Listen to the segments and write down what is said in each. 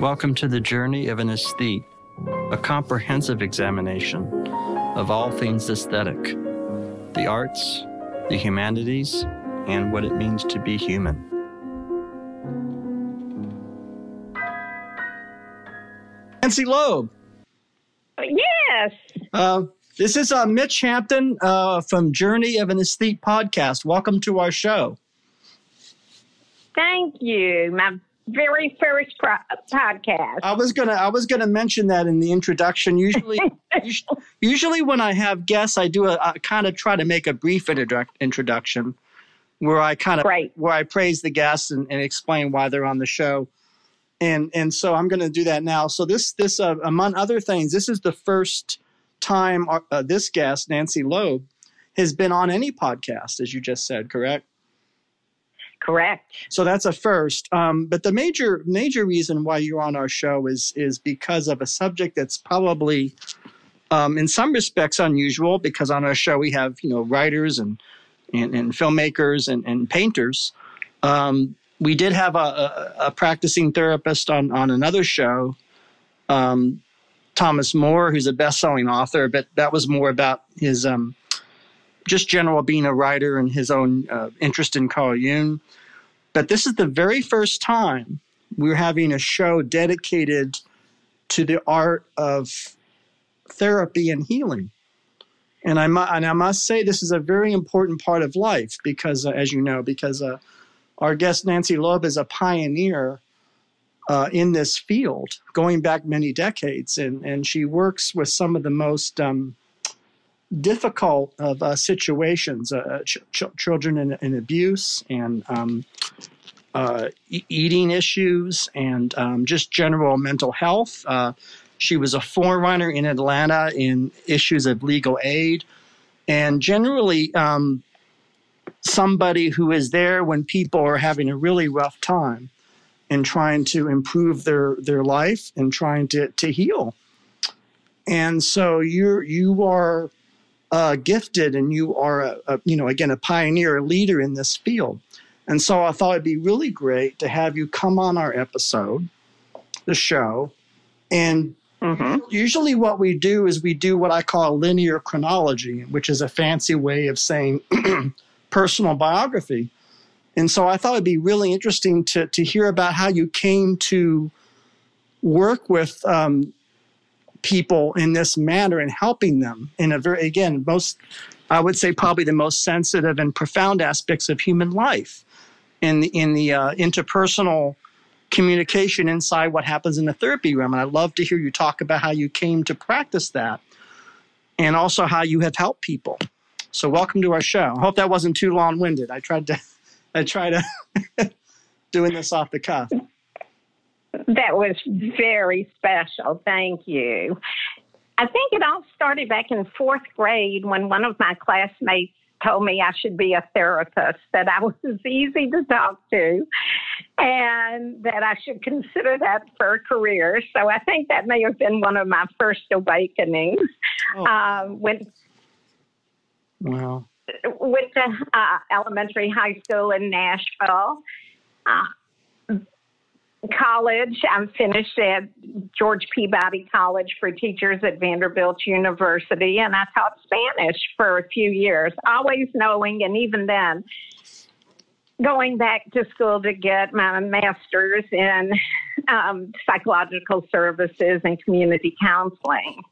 Welcome to the journey of an aesthete, a comprehensive examination of all things aesthetic, the arts, the humanities, and what it means to be human. Nancy Loeb. Yes. Uh, this is uh, Mitch Hampton uh, from Journey of an Aesthete podcast. Welcome to our show. Thank you. My very first pro- podcast. I was gonna I was gonna mention that in the introduction. Usually, usually when I have guests, I do a, a kind of try to make a brief introdu- introduction where I kind of right. where I praise the guests and, and, explain why they're on the show. And and so I'm going to do that now. So this this uh, among other things, this is the first time our, uh, this guest Nancy Loeb has been on any podcast, as you just said, correct? Correct. So that's a first. Um, but the major major reason why you're on our show is is because of a subject that's probably um, in some respects unusual because on our show we have you know writers and and, and filmmakers and, and painters. Um, we did have a, a, a, practicing therapist on on another show, um, Thomas Moore, who's a best-selling author, but that was more about his um, just general being a writer and his own uh, interest in Carl Jung. But this is the very first time we're having a show dedicated to the art of therapy and healing. And I, mu- and I must say, this is a very important part of life because, uh, as you know, because uh, our guest Nancy Loeb is a pioneer uh, in this field going back many decades. And, and she works with some of the most um, difficult of uh, situations, uh, ch- ch- children in, in, abuse and um, uh, e- eating issues and um, just general mental health. Uh, she was a forerunner in Atlanta in issues of legal aid and generally um, somebody who is there when people are having a really rough time and trying to improve their, their life and trying to, to heal. And so you're, you are uh, gifted and you are a, a, you know again a pioneer a leader in this field and so i thought it'd be really great to have you come on our episode the show and mm-hmm. usually what we do is we do what i call linear chronology which is a fancy way of saying personal biography and so i thought it'd be really interesting to, to hear about how you came to work with um, people in this manner and helping them in a very again most i would say probably the most sensitive and profound aspects of human life in the in the uh, interpersonal communication inside what happens in the therapy room. And i love to hear you talk about how you came to practice that and also how you have helped people. So welcome to our show. I hope that wasn't too long-winded. I tried to i tried to doing this off the cuff that was very special. Thank you. I think it all started back in fourth grade when one of my classmates told me I should be a therapist, that I was easy to talk to, and that I should consider that for a career. So I think that may have been one of my first awakenings. Oh. Um, went, wow. Went to uh, elementary high school in Nashville. Uh, college. I'm finished at George Peabody College for Teachers at Vanderbilt University, and I taught Spanish for a few years, always knowing, and even then, going back to school to get my master's in um, psychological services and community counseling.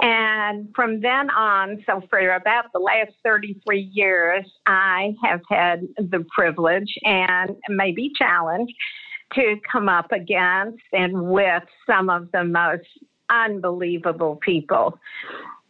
And from then on, so for about the last 33 years, I have had the privilege and maybe challenge to come up against and with some of the most unbelievable people.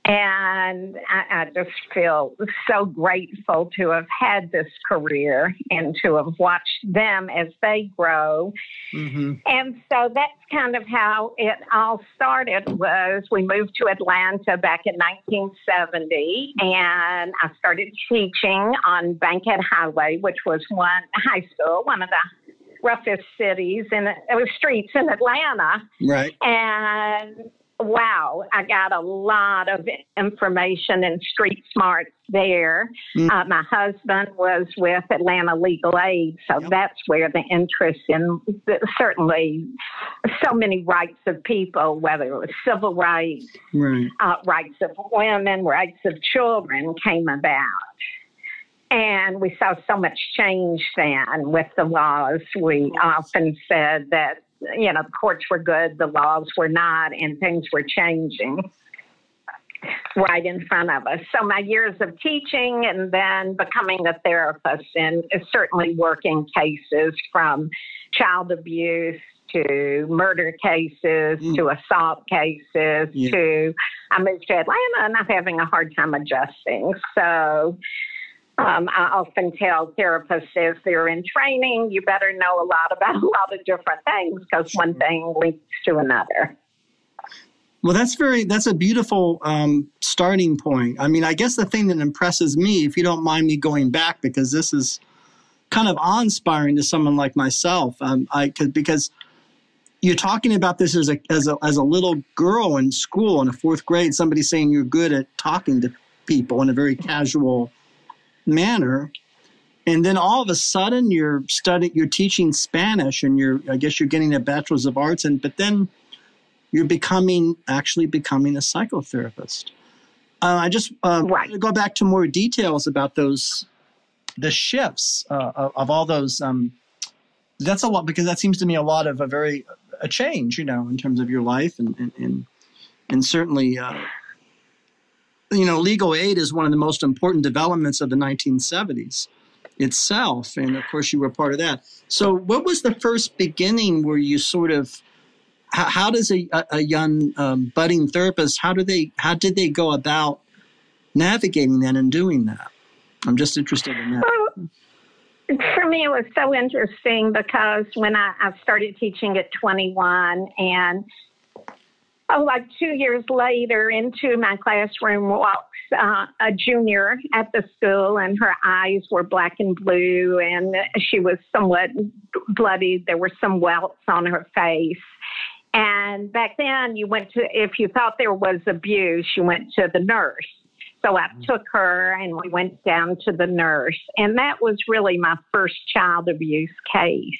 And I, I, just feel so grateful to have had this career and to have watched them as they grow. Mm-hmm. And so that's kind of how it all started was we moved to Atlanta back in 1970 and I started teaching on Bankhead Highway, which was one high school, one of the roughest cities and streets in Atlanta. Right. And wow, I got a lot of information and street smarts there. Mm. Uh, my husband was with Atlanta Legal Aid, so yep. that's where the interest in the, certainly so many rights of people, whether it was civil rights, right. uh, rights of women, rights of children, came about. And we saw so much change then with the laws. We often said that you know, the courts were good, the laws were not, and things were changing right in front of us. So my years of teaching and then becoming a therapist and certainly working cases from child abuse to murder cases mm. to assault cases yeah. to I moved to Atlanta and I'm having a hard time adjusting. So um, I often tell therapists if they're in training, you better know a lot about a lot of different things because one thing links to another. Well, that's very that's a beautiful um, starting point. I mean, I guess the thing that impresses me, if you don't mind me going back, because this is kind of awe-inspiring to someone like myself, um, I because you're talking about this as a as a as a little girl in school in the fourth grade, somebody saying you're good at talking to people in a very casual manner and then all of a sudden you're studying you're teaching spanish and you're i guess you're getting a bachelor's of arts and but then you're becoming actually becoming a psychotherapist uh, i just uh, right. go back to more details about those the shifts uh, of, of, all those um, that's a lot because that seems to me a lot of a very a change you know in terms of your life and and and, and certainly uh, you know, legal aid is one of the most important developments of the 1970s itself. And of course, you were part of that. So, what was the first beginning where you sort of, how, how does a, a young um, budding therapist, how do they, how did they go about navigating that and doing that? I'm just interested in that. Well, for me, it was so interesting because when I, I started teaching at 21 and oh, like two years later, into my classroom walks uh, a junior at the school, and her eyes were black and blue, and she was somewhat bloody. There were some welts on her face. And back then, you went to, if you thought there was abuse, you went to the nurse. So I mm-hmm. took her and we went down to the nurse. And that was really my first child abuse case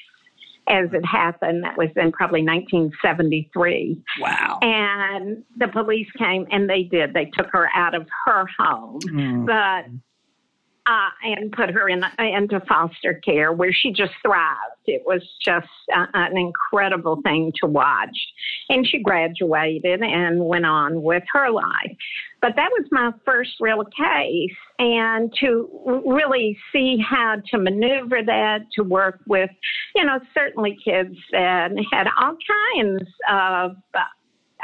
as it happened. That was in probably 1973. Wow. And the police came and they did. They took her out of her home. Mm. But uh, and put her in into foster care where she just thrived. It was just an incredible thing to watch. And she graduated and went on with her life. But that was my first real case. And to really see how to maneuver that, to work with, you know, certainly kids that had all kinds of,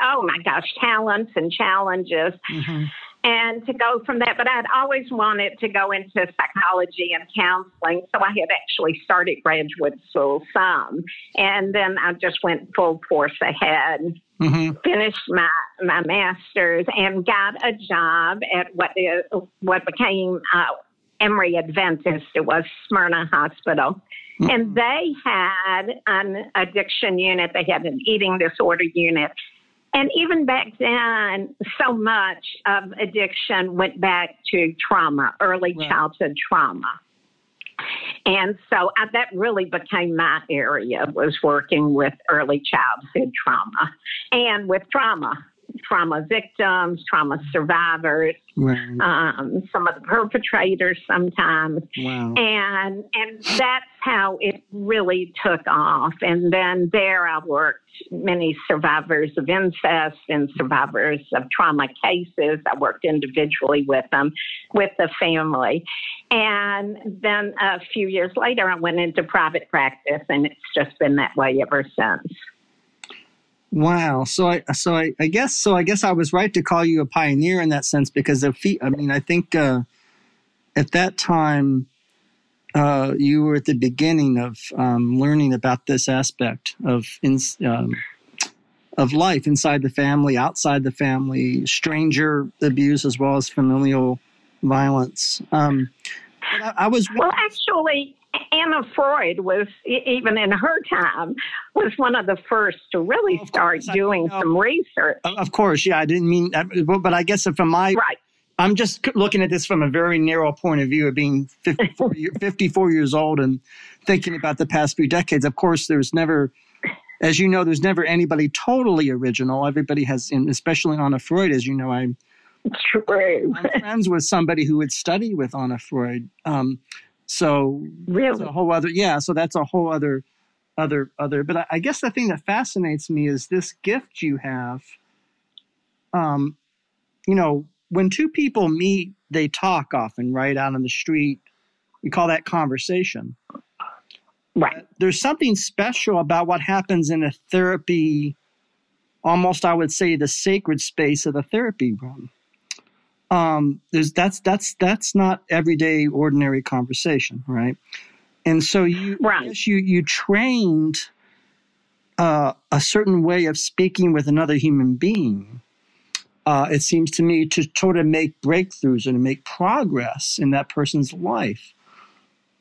oh my gosh, talents and challenges. Mm-hmm and to go from that. But I'd always wanted to go into psychology and counseling, so I had actually started graduate school some, and then I just went full force ahead. Mm-hmm. Finished my my master's and got a job at what is what became uh, Emory Adventist. It was Smyrna Hospital. Mm-hmm. And they had an addiction unit. They had an eating disorder unit and even back then, so much of addiction went back to trauma, early right. childhood trauma. And so I, that really became my area was working with early childhood trauma and with trauma trauma victims, trauma survivors, right. um, some of the perpetrators sometimes, wow. and and that's how it really took off. And then there, I worked many survivors of incest and survivors of trauma cases. I worked individually with them, with the family, and then a few years later, I went into private practice, and it's just been that way ever since. Wow. So I so I, I guess so I guess I was right to call you a pioneer in that sense because of I mean I think uh, at that time uh, you were at the beginning of um, learning about this aspect of in, um, of life inside the family, outside the family, stranger abuse as well as familial violence. Um, I, I, was well actually Anna Freud was, even in her time, was one of the first to really well, start doing some research. Of course, yeah, I didn't mean, but I guess from my right. I'm just looking at this from a very narrow point of view of being 54, 54 years old and thinking about the past few decades. Of course, there's never, as you know, there's never anybody totally original. Everybody has, especially Anna Freud, as you know, I'm, True. I'm friends with somebody who would study with Anna Freud. Um, so really, a whole other yeah. So that's a whole other other other. But I, I guess the thing that fascinates me is this gift you have. Um, you know, when two people meet, they talk often, right out on the street. We call that conversation. Right. There's something special about what happens in a therapy, almost I would say the sacred space of the therapy room. Um, there's that's that's that's not everyday ordinary conversation, right? And so you right. you you trained uh, a certain way of speaking with another human being uh, it seems to me, to sort of make breakthroughs and to make progress in that person's life.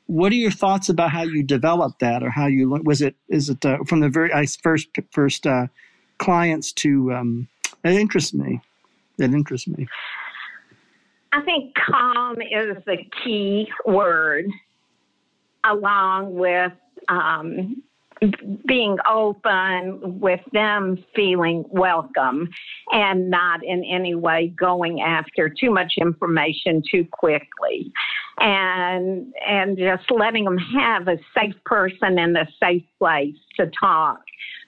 What are your thoughts about how you developed that, or how you was it? Is it uh, from the very first first uh, clients to? Um, that interests me. That interests me. I think calm is the key word, along with um, being open with them feeling welcome and not in any way going after too much information too quickly. And and just letting them have a safe person and a safe place to talk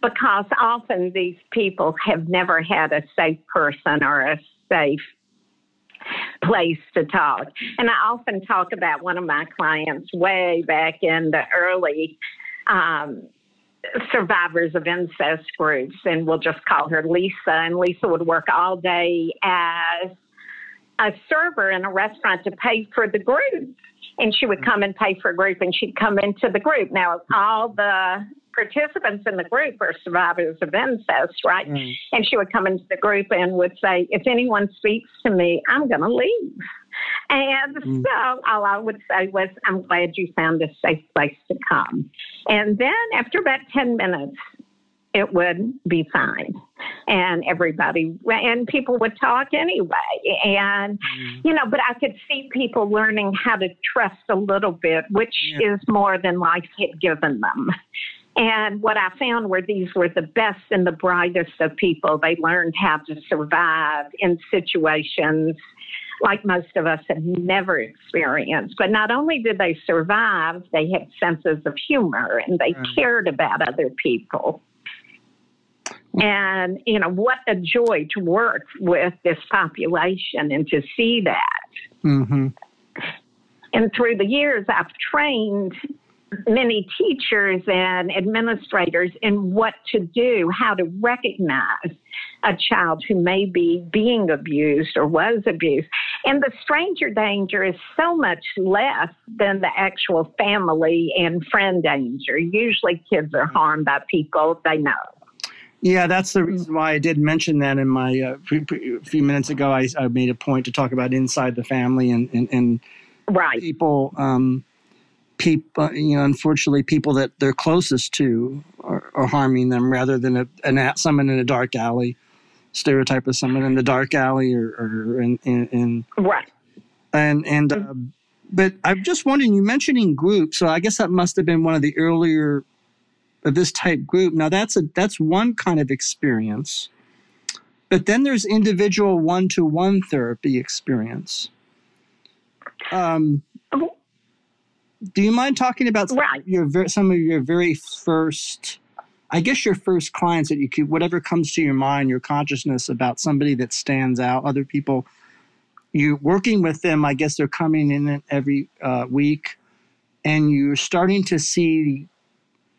because often these people have never had a safe person or a safe place to talk. And I often talk about one of my clients way back in the early um, survivors of incest groups, and we'll just call her Lisa. And Lisa would work all day as a server in a restaurant to pay for the group. And she would come and pay for a group, and she'd come into the group. Now, all the participants in the group are survivors of incest, right? Mm. And she would come into the group and would say, If anyone speaks to me, I'm going to leave. And mm. so all I would say was, I'm glad you found a safe place to come. And then after about 10 minutes, it would be fine. And everybody, and people would talk anyway. And, mm. you know, but I could see people learning how to trust a little bit, which yeah. is more than life had given them. And what I found were these were the best and the brightest of people. They learned how to survive in situations like most of us have never experienced. But not only did they survive, they had senses of humor and they right. cared about other people. And, you know, what a joy to work with this population and to see that. Mm-hmm. And through the years, I've trained many teachers and administrators in what to do, how to recognize a child who may be being abused or was abused. And the stranger danger is so much less than the actual family and friend danger. Usually kids are harmed by people they know. Yeah, that's the reason why I did mention that in my uh, a few minutes ago. I, I, made a point to talk about inside the family and and, and right people. Um, people, you know, unfortunately, people that they're closest to are, are harming them rather than a, an, someone in a dark alley, stereotype of someone in the dark alley or, or in, in, in right. And and uh, but I'm just wondering, you mentioning groups, so I guess that must have been one of the earlier of this type group. Now that's a that's one kind of experience, but then there's individual one to one therapy experience. Um, do you mind talking about some, right. of your some of your very first I guess your first clients that you could whatever comes to your mind, your consciousness about somebody that stands out, other people you're working with them, I guess they're coming in every uh, week and you're starting to see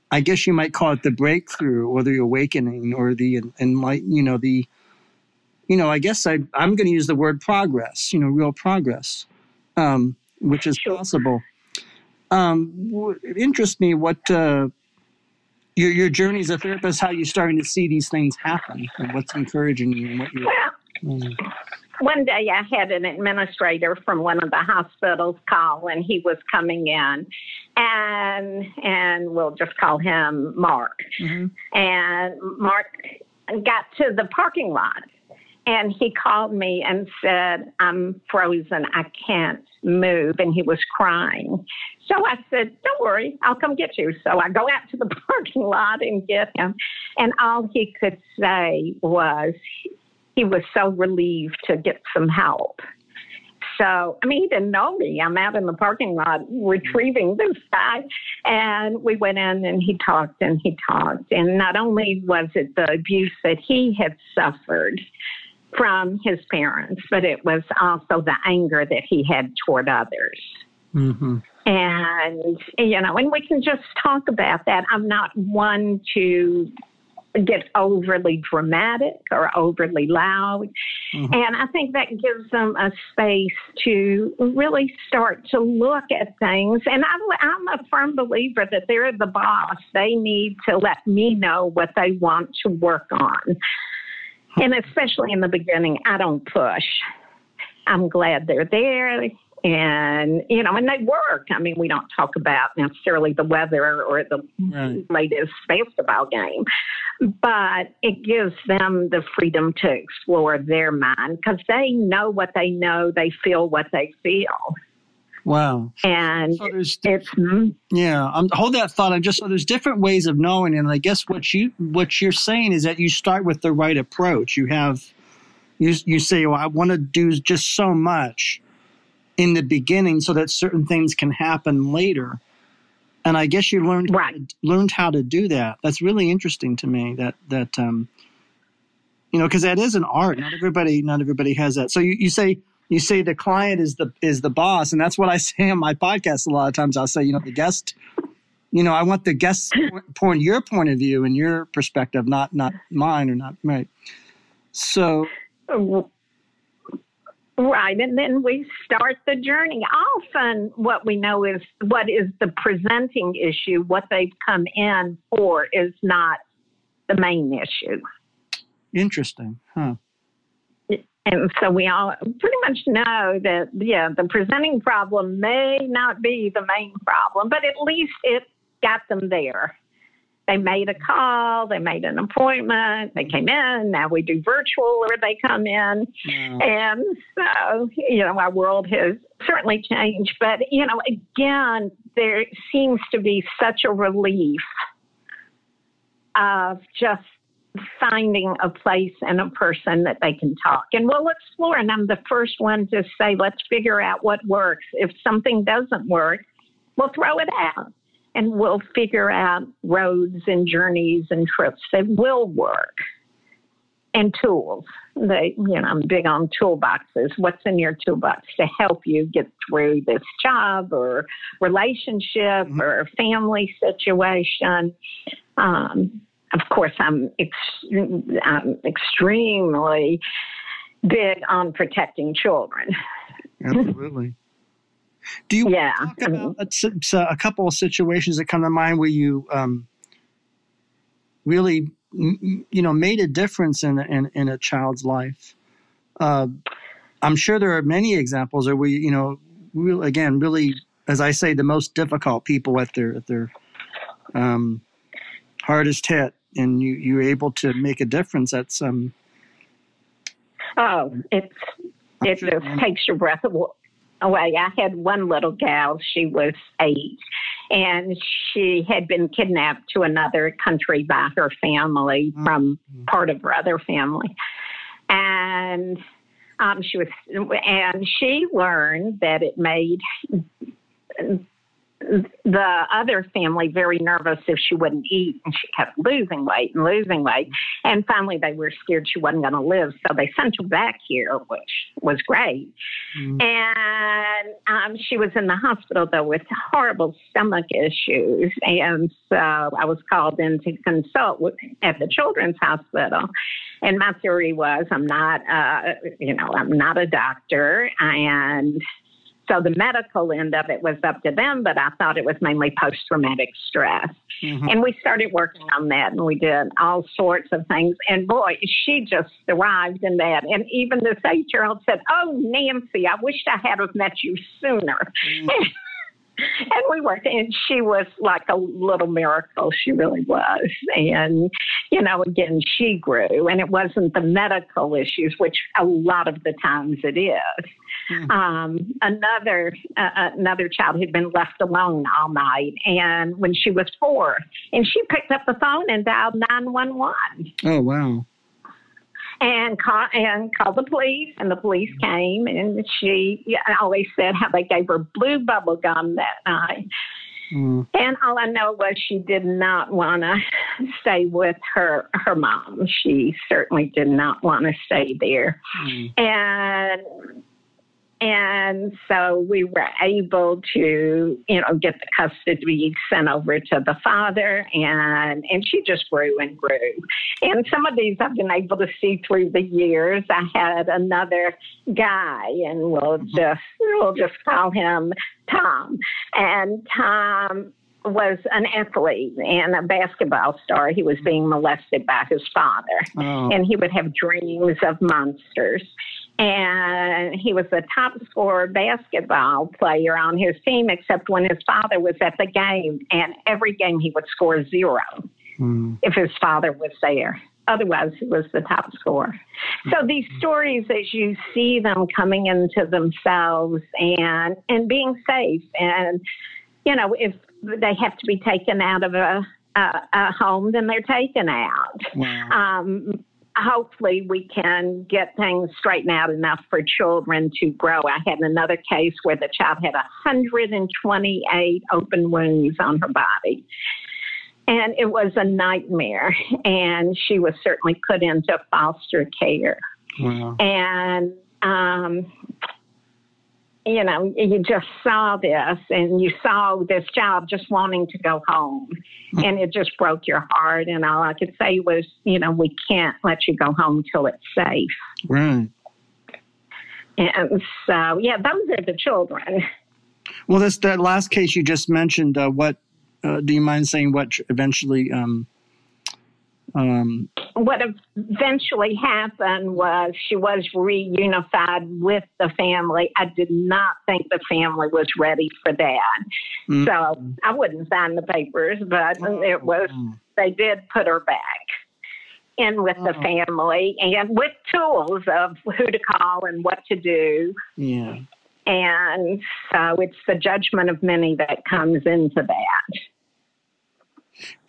I guess you might call it the breakthrough or the awakening or the and like you know the you know I guess I I'm going to use the word progress you know real progress um, which is sure. possible um, it interests me what uh, your your journey as a therapist, how you're starting to see these things happen, and what's encouraging you, and what you. Well, mm. one day I had an administrator from one of the hospitals call and he was coming in and and we'll just call him Mark. Mm-hmm. And Mark got to the parking lot and he called me and said, I'm frozen. I can't move. And he was crying. So I said, Don't worry, I'll come get you. So I go out to the parking lot and get him. And all he could say was he was so relieved to get some help. So, I mean, he didn't know me. I'm out in the parking lot retrieving this guy. And we went in and he talked and he talked. And not only was it the abuse that he had suffered, from his parents, but it was also the anger that he had toward others. Mm-hmm. And, you know, and we can just talk about that. I'm not one to get overly dramatic or overly loud. Mm-hmm. And I think that gives them a space to really start to look at things. And I'm, I'm a firm believer that they're the boss. They need to let me know what they want to work on. And especially in the beginning, I don't push. I'm glad they're there. And, you know, and they work. I mean, we don't talk about necessarily the weather or the right. latest basketball game, but it gives them the freedom to explore their mind because they know what they know, they feel what they feel. Wow. And so there's, it's mm-hmm. yeah. I'm, hold that thought. I just so there's different ways of knowing, and I guess what you what you're saying is that you start with the right approach. You have you you say, well, I want to do just so much in the beginning so that certain things can happen later. And I guess you learned right. learned how to do that. That's really interesting to me. That that um, you know, because that is an art. Not everybody not everybody has that. So you, you say you say the client is the is the boss and that's what i say on my podcast a lot of times i'll say you know the guest you know i want the guest point your point of view and your perspective not not mine or not right so right and then we start the journey. Often what we know is what is the presenting issue what they've come in for is not the main issue. Interesting huh. And so we all pretty much know that, yeah, the presenting problem may not be the main problem, but at least it got them there. They made a call, they made an appointment, they came in, now we do virtual or they come in. Yeah. And so, you know, our world has certainly changed. But, you know, again, there seems to be such a relief of just finding a place and a person that they can talk. And we'll explore. And I'm the first one to say, let's figure out what works. If something doesn't work, we'll throw it out and we'll figure out roads and journeys and trips that will work. And tools. They, you know, I'm big on toolboxes. What's in your toolbox to help you get through this job or relationship mm-hmm. or family situation? Um, of course, I'm, ex- I'm extremely big on protecting children. Absolutely. Do you yeah. talk about a, a, couple of situations that come to mind where you um, really, you know, made a difference in in, in a child's life? Uh, I'm sure there are many examples where we, you know, real, again, really, as I say, the most difficult people at their at their um, hardest hit and you you're able to make a difference at some oh it's it just takes your breath away i had one little gal. She was eight. And she had been kidnapped to another country by her family mm-hmm. from part of her other family. And um, she was and she learned that it made the other family very nervous if she wouldn't eat and she kept losing weight and losing weight. And finally they were scared she wasn't going to live so they sent her back here which was great. Mm. and um, she was in the hospital though with horrible stomach issues. And so i was called in to consult with, at the children's hospital. And my theory was i'm not uh, you know i'm not a doctor. And So the medical end of it was up to them, but I thought it was mainly post traumatic stress. Mm-hmm. And we started working on that and we did all sorts of things. And boy, she just thrived in that. And even this eight year old said, Oh, Nancy, I wished I had met you sooner. Mm-hmm. and we worked and she was like a little miracle she really was and you know again she grew and it wasn't the medical issues which a lot of the times it is mm-hmm. um, another uh, another child had been left alone all night and when she was four and she picked up the phone and dialed 911 oh wow and call and called the police and the police came and she always said how they gave her blue bubble gum that night mm. and all i know was she did not want to stay with her her mom she certainly did not want to stay there mm. and and so we were able to, you know, get the custody sent over to the father, and and she just grew and grew. And some of these I've been able to see through the years. I had another guy, and we'll mm-hmm. just we'll just call him Tom, and Tom was an athlete and a basketball star. He was being molested by his father, oh. and he would have dreams of monsters and he was the top scorer basketball player on his team, except when his father was at the game. And every game he would score zero mm. if his father was there. Otherwise, he was the top scorer. So these stories, as you see them coming into themselves and and being safe, and you know, if they have to be taken out of a a, a home, then they're taken out. Wow. Um, hopefully we can get things straightened out enough for children to grow. I had another case where the child had 128 open wounds on her body. And it was a nightmare. And she was certainly put into foster care. Wow. And um, you know, you just saw this and you saw this child just wanting to go home hmm. and it just broke your heart. And all I could say was, you know, we can't let you go home till it's safe. Right. And so, yeah, those are the children. Well, this that last case you just mentioned. Uh, what uh, do you mind saying? What eventually um, um, what eventually happened was she was reunified with the family. I did not think the family was ready for that. Mm-hmm. So I wouldn't sign the papers, but it was, mm-hmm. they did put her back in with the oh. family and with tools of who to call and what to do. Yeah. And so it's the judgment of many that comes into that.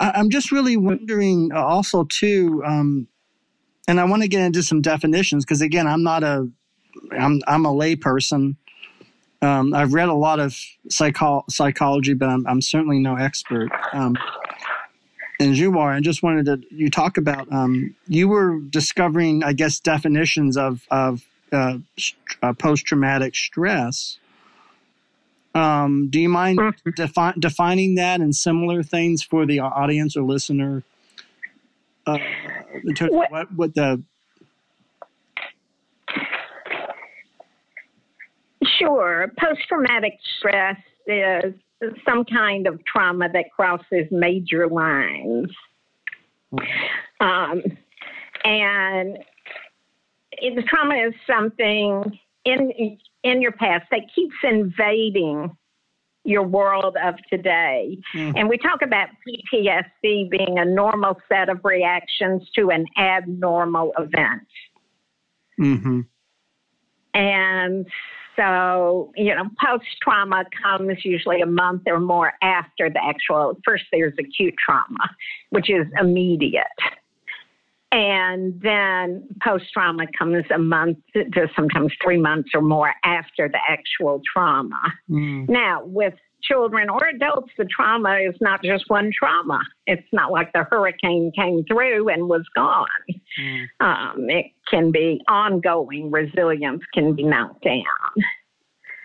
I'm just really wondering also too, um, and I want to get into some definitions because again, I'm not a, I'm I'm a layperson. Um, I've read a lot of psycho- psychology, but I'm, I'm certainly no expert. Um, and you are. I just wanted to you talk about um, you were discovering, I guess, definitions of of uh, uh, post traumatic stress. Um, do you mind mm-hmm. defi- defining that and similar things for the audience or listener? Uh, what, what, what the Sure. Post traumatic stress is some kind of trauma that crosses major lines. Um, and the trauma is something in in your past that keeps invading your world of today. Mm-hmm. And we talk about PTSD being a normal set of reactions to an abnormal event. Mm-hmm. And so, you know, post trauma comes usually a month or more after the actual. First, there's acute trauma, which is immediate. And then post trauma comes a month to sometimes three months or more after the actual trauma. Mm. Now, with children or adults, the trauma is not just one trauma. It's not like the hurricane came through and was gone. Mm. Um, it can be ongoing, resilience can be knocked down.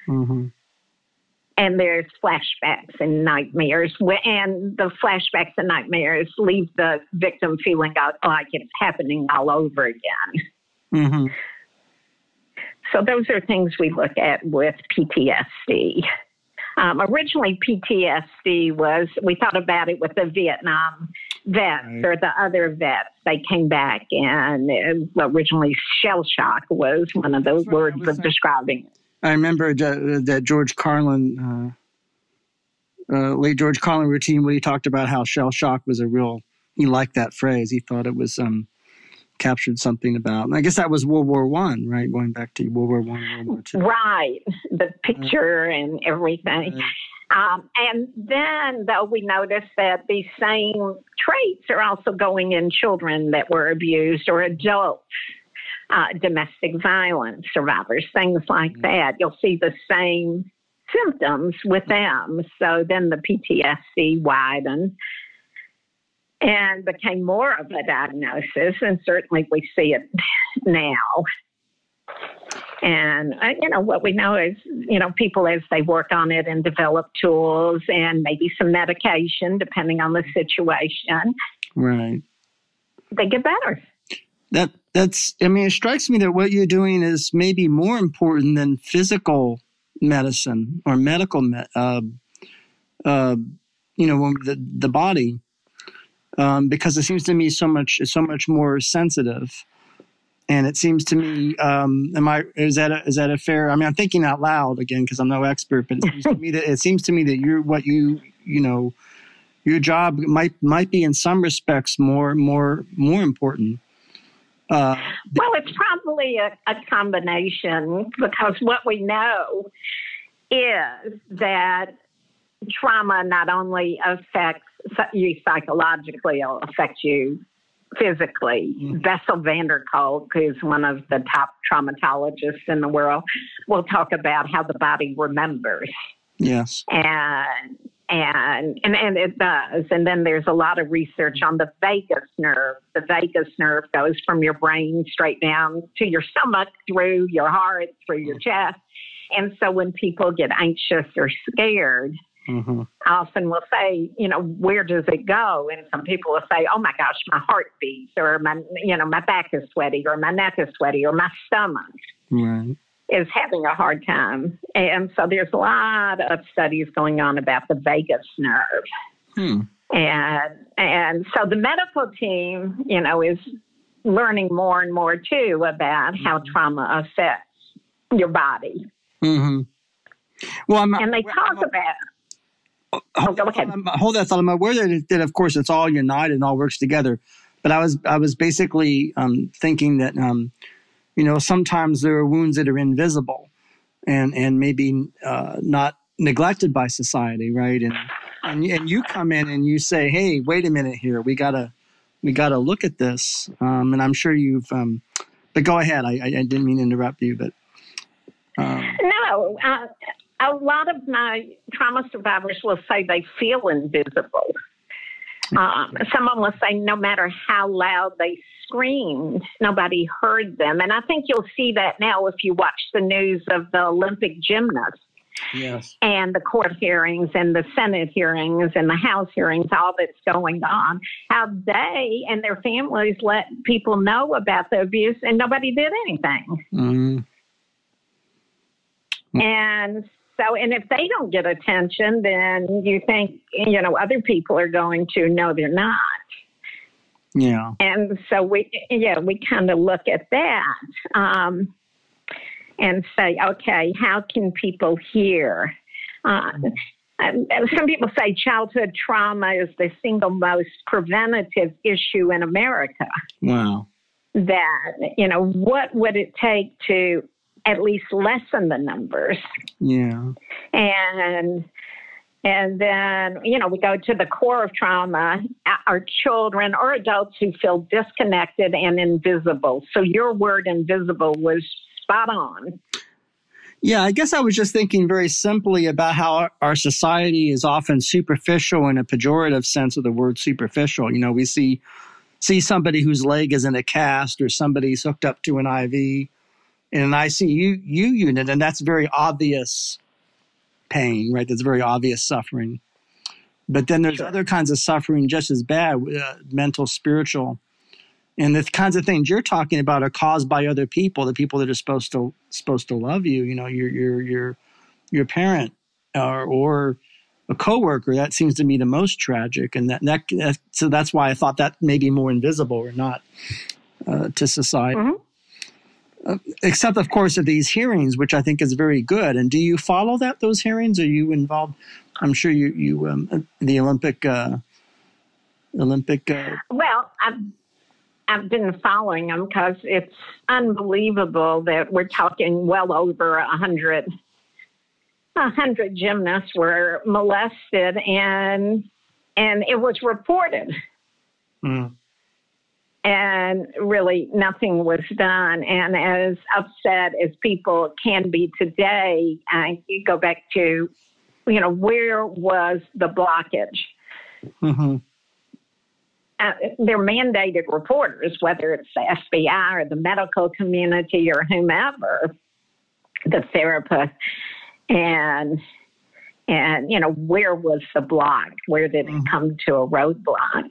Mm-hmm and there's flashbacks and nightmares and the flashbacks and nightmares leave the victim feeling like it's happening all over again mm-hmm. so those are things we look at with PTSD. Um, originally, PTSD was, we thought about it with the Vietnam vets right. or the other vets. They came back, and originally, shell shock was one of those words of describing it. I remember that, that George Carlin, uh, uh, late George Carlin routine, where he talked about how shell shock was a real, he liked that phrase. He thought it was, um, captured something about. And I guess that was World War One, right? Going back to World War One, World War Two. Right, the picture uh, and everything. Um, and then, though, we noticed that these same traits are also going in children that were abused or adults, uh, domestic violence survivors, things like mm-hmm. that. You'll see the same symptoms with them. So then the PTSD widened and became more of a diagnosis. And certainly we see it now. And, uh, you know, what we know is, you know, people as they work on it and develop tools and maybe some medication, depending on the situation. Right. They get better. That that's I mean it strikes me that what you're doing is maybe more important than physical medicine or medical me- uh, uh, you know the the body um, because it seems to me so much so much more sensitive. And it seems to me, um, am I is that a, is that a fair? I mean, I'm thinking out loud again because I'm no expert, but it seems to me that it seems to me that you're what you you know your job might might be in some respects more more more important. Uh, well, it's probably a, a combination because what we know is that trauma not only affects you psychologically, it'll affect you physically. Mm-hmm. Bessel van der Kolk, who's one of the top traumatologists in the world, will talk about how the body remembers. Yes. And and and and it does. And then there's a lot of research on the vagus nerve. The vagus nerve goes from your brain straight down to your stomach, through your heart, through your chest. And so when people get anxious or scared, Mm-hmm. often will say, you know, where does it go? And some people will say, oh my gosh, my heart beats, or my, you know, my back is sweaty, or my neck is sweaty, or my stomach right. Is having a hard time. And so there's a lot of studies going on about the vagus nerve. Hmm. And and so the medical team, you know, is learning more and more too about how mm-hmm. trauma affects your body. Mm-hmm. Well, I'm, and they talk I'm, about oh, go ahead. hold that thought. I'm aware that, that, of course, it's all united and all works together. But I was, I was basically um, thinking that, um, you know, sometimes there are wounds that are invisible, and and maybe uh, not neglected by society, right? And, and and you come in and you say, hey, wait a minute here, we gotta we gotta look at this. Um, and I'm sure you've. Um, but go ahead. I, I didn't mean to interrupt you, but. Um, no, uh, a lot of my trauma survivors will say they feel invisible. Um, someone will say no matter how loud they screamed, nobody heard them. And I think you'll see that now if you watch the news of the Olympic gymnasts. Yes. And the court hearings and the Senate hearings and the House hearings, all that's going on, how they and their families let people know about the abuse and nobody did anything. Mm-hmm. And so, and if they don't get attention, then you think, you know, other people are going to. No, they're not. Yeah. And so we, yeah, we kind of look at that um, and say, okay, how can people hear? Uh, some people say childhood trauma is the single most preventative issue in America. Wow. That, you know, what would it take to at least lessen the numbers. Yeah. And and then, you know, we go to the core of trauma, our children or adults who feel disconnected and invisible. So your word invisible was spot on. Yeah, I guess I was just thinking very simply about how our society is often superficial in a pejorative sense of the word superficial. You know, we see see somebody whose leg is in a cast or somebody's hooked up to an IV in an ICU unit, and that's very obvious pain, right? That's very obvious suffering. But then there's sure. other kinds of suffering just as bad, uh, mental, spiritual, and the kinds of things you're talking about are caused by other people, the people that are supposed to supposed to love you. You know, your your your your parent or or a coworker. That seems to me the most tragic, and that, that, that so that's why I thought that may be more invisible or not uh, to society. Mm-hmm. Uh, except, of course, of these hearings, which I think is very good. And do you follow that those hearings? Are you involved? I'm sure you you um, the Olympic uh, Olympic. Uh, well, I've I've been following them because it's unbelievable that we're talking well over a hundred a hundred gymnasts were molested and and it was reported. Mm. And really, nothing was done. And as upset as people can be today, I go back to, you know, where was the blockage? Mm-hmm. Uh, they're mandated reporters, whether it's the FBI or the medical community or whomever, the therapist and and you know where was the block where did it mm-hmm. come to a roadblock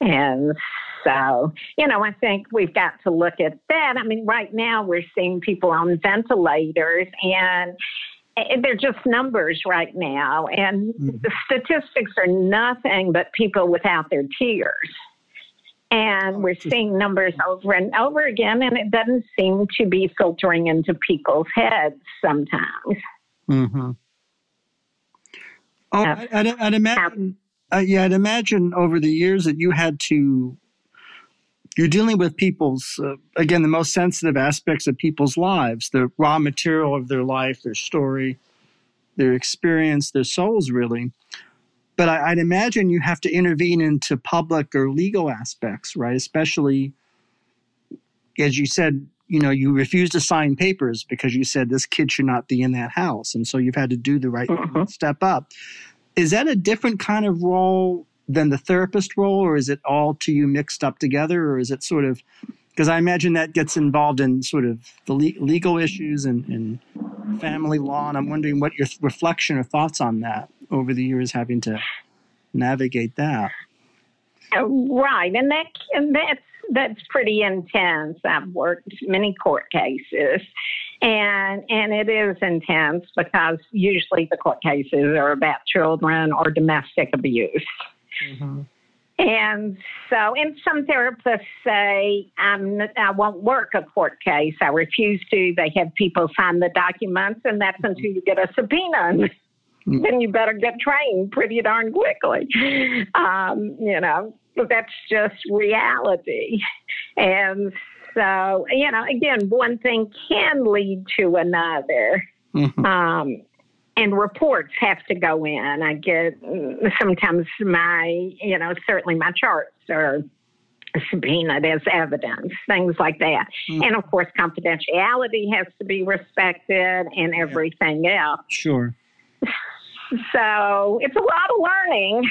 and so you know i think we've got to look at that i mean right now we're seeing people on ventilators and they're just numbers right now and mm-hmm. the statistics are nothing but people without their tears and we're seeing numbers over and over again, and it doesn't seem to be filtering into people's heads sometimes. Mm-hmm. Oh, uh, I'd, I'd, imagine. Uh, yeah, I'd imagine over the years that you had to. You're dealing with people's uh, again the most sensitive aspects of people's lives, the raw material of their life, their story, their experience, their souls, really but I, would imagine you have to intervene into public or legal aspects, right? Especially as you said, you know, you refused to sign papers because you said this kid should not be in that house, and so you've had to do the right mm-hmm. step up. Is that a different kind of role than the therapist role, or is it all to you mixed up together, or is it sort of because I imagine that gets involved in sort of the le- legal issues and, and family law, and I'm wondering what your reflection or thoughts on that over the years having to navigate that. Uh, right, and that and that's that's pretty intense. I've worked many court cases, and and it is intense because usually the court cases are about children or domestic abuse. Mm-hmm. And so, and some therapists say, I'm, I won't work a court case. I refuse to. They have people sign the documents, and that's until you get a subpoena. Mm. then you better get trained pretty darn quickly. Um, you know, that's just reality. And so, you know, again, one thing can lead to another. Mm-hmm. Um, and reports have to go in. I get sometimes my, you know, certainly my charts are subpoenaed as evidence, things like that. Mm-hmm. And of course, confidentiality has to be respected and everything yeah. else. Sure. So it's a lot of learning.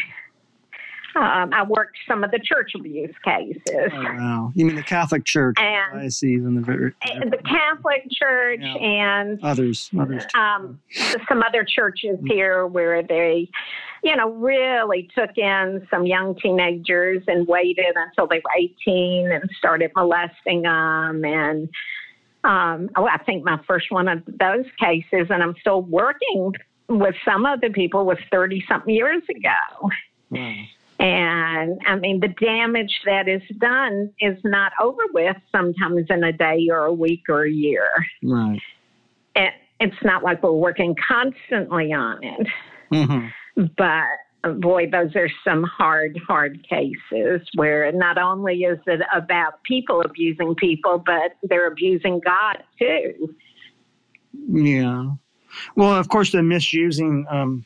Um, I worked some of the church abuse cases. Oh, wow. You mean the Catholic Church and diocese and the very, the Catholic Church yeah. and others, others. Um, some other churches mm-hmm. here where they, you know, really took in some young teenagers and waited until they were 18 and started molesting them and. Um, oh, I think my first one of those cases, and I'm still working with some of the people was 30 something years ago. Mm. And I mean, the damage that is done is not over with sometimes in a day or a week or a year. Right. It, it's not like we're working constantly on it. Mm-hmm. But boy, those are some hard, hard cases where not only is it about people abusing people, but they're abusing God too. Yeah. Well, of course, they're misusing um,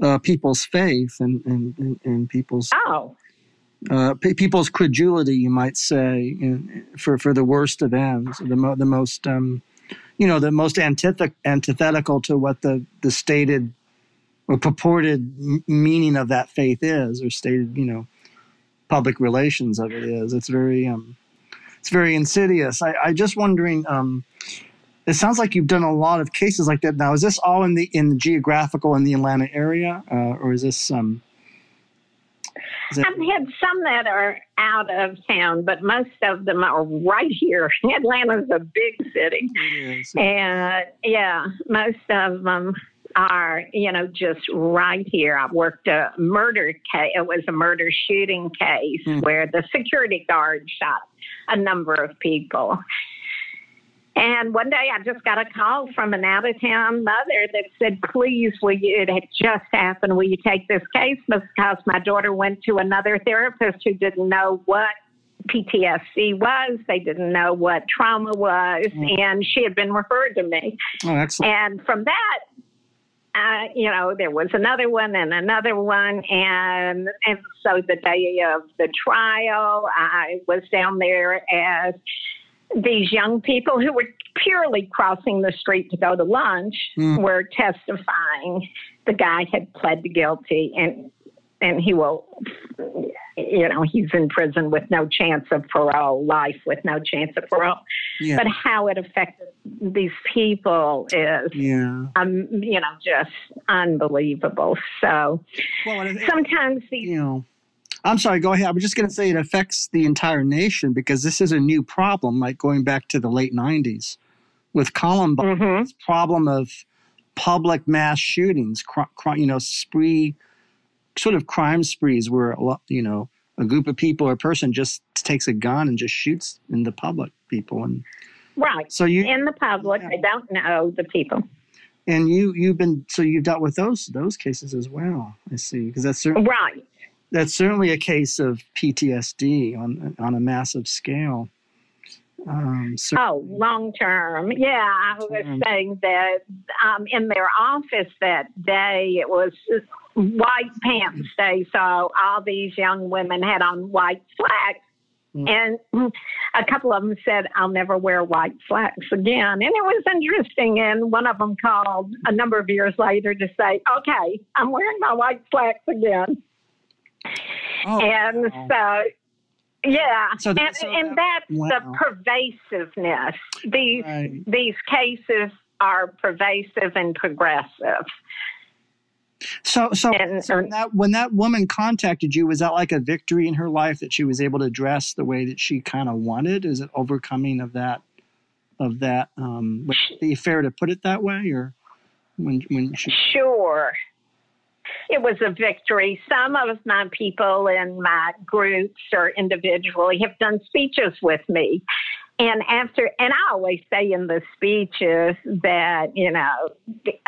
uh, people's faith and, and, and, and people's oh. Uh, people's credulity, you might say, in, for for the worst of ends, the mo- the most um, you know the most antith- antithetical to what the the stated or purported meaning of that faith is, or stated you know public relations of it is. It's very um, it's very insidious. I, I just wondering. Um, it sounds like you've done a lot of cases like that now. Is this all in the in the geographical in the Atlanta area, uh, or is this um? that- I've had some that are out of town, but most of them are right here. Atlanta's a big city. It is. And yeah, most of them are, you know, just right here. I worked a murder case. It was a murder shooting case Hmm. where the security guard shot a number of people. And one day I just got a call from an out of town mother that said, please, will you, it had just happened. Will you take this case? Because my daughter went to another therapist who didn't know what PTSD was. They didn't know what trauma was. Mm. And she had been referred to me. Oh, excellent. And from that, uh, you know, there was another one and another one, and and so the day of the trial, I was down there as these young people who were purely crossing the street to go to lunch Mm. were testifying. The guy had pled guilty, and and he will, you know, he's in prison with no chance of parole, life with no chance of parole. Yeah. But how it affected these people is yeah. um, you know, just unbelievable. So Well, it- sometimes these, you know, I'm sorry, go ahead. I was just going to say it affects the entire nation because this is a new problem, like going back to the late 90s with Columbine, Mhm. this problem of public mass shootings, cr- cr- you know, spree, sort of crime sprees where, a lot, you know, a group of people or a person just takes a gun and just shoots in the public people. And right so you, in the public, Yeah. they don't know the people. and you, you've been, so you've dealt with those, those cases as well. I see. Because that's certainly, Right. That's certainly a case of PTSD on on a massive scale. Um, so, Oh, long term. Yeah, I was saying that um, in their office that day, it was white pants day. So all these young women had on white slacks. Mm. And a couple of them said, I'll never wear white slacks again. And it was interesting. And one of them called a number of years later to say, okay, I'm wearing my white slacks again. Oh, and wow. so, yeah. So that- and, so and that- that's wow. the pervasiveness. These right. these cases are pervasive and progressive. So, so, And- so when that when that woman contacted you, was that like a victory in her life that she was able to dress the way that she kind of wanted? Is it overcoming of that of that? Um, would it be fair to put it that way, or when when she? Sure. It was a victory. Some of my people in my groups or individually have done speeches with me. And after, and I always say in the speeches that, you know,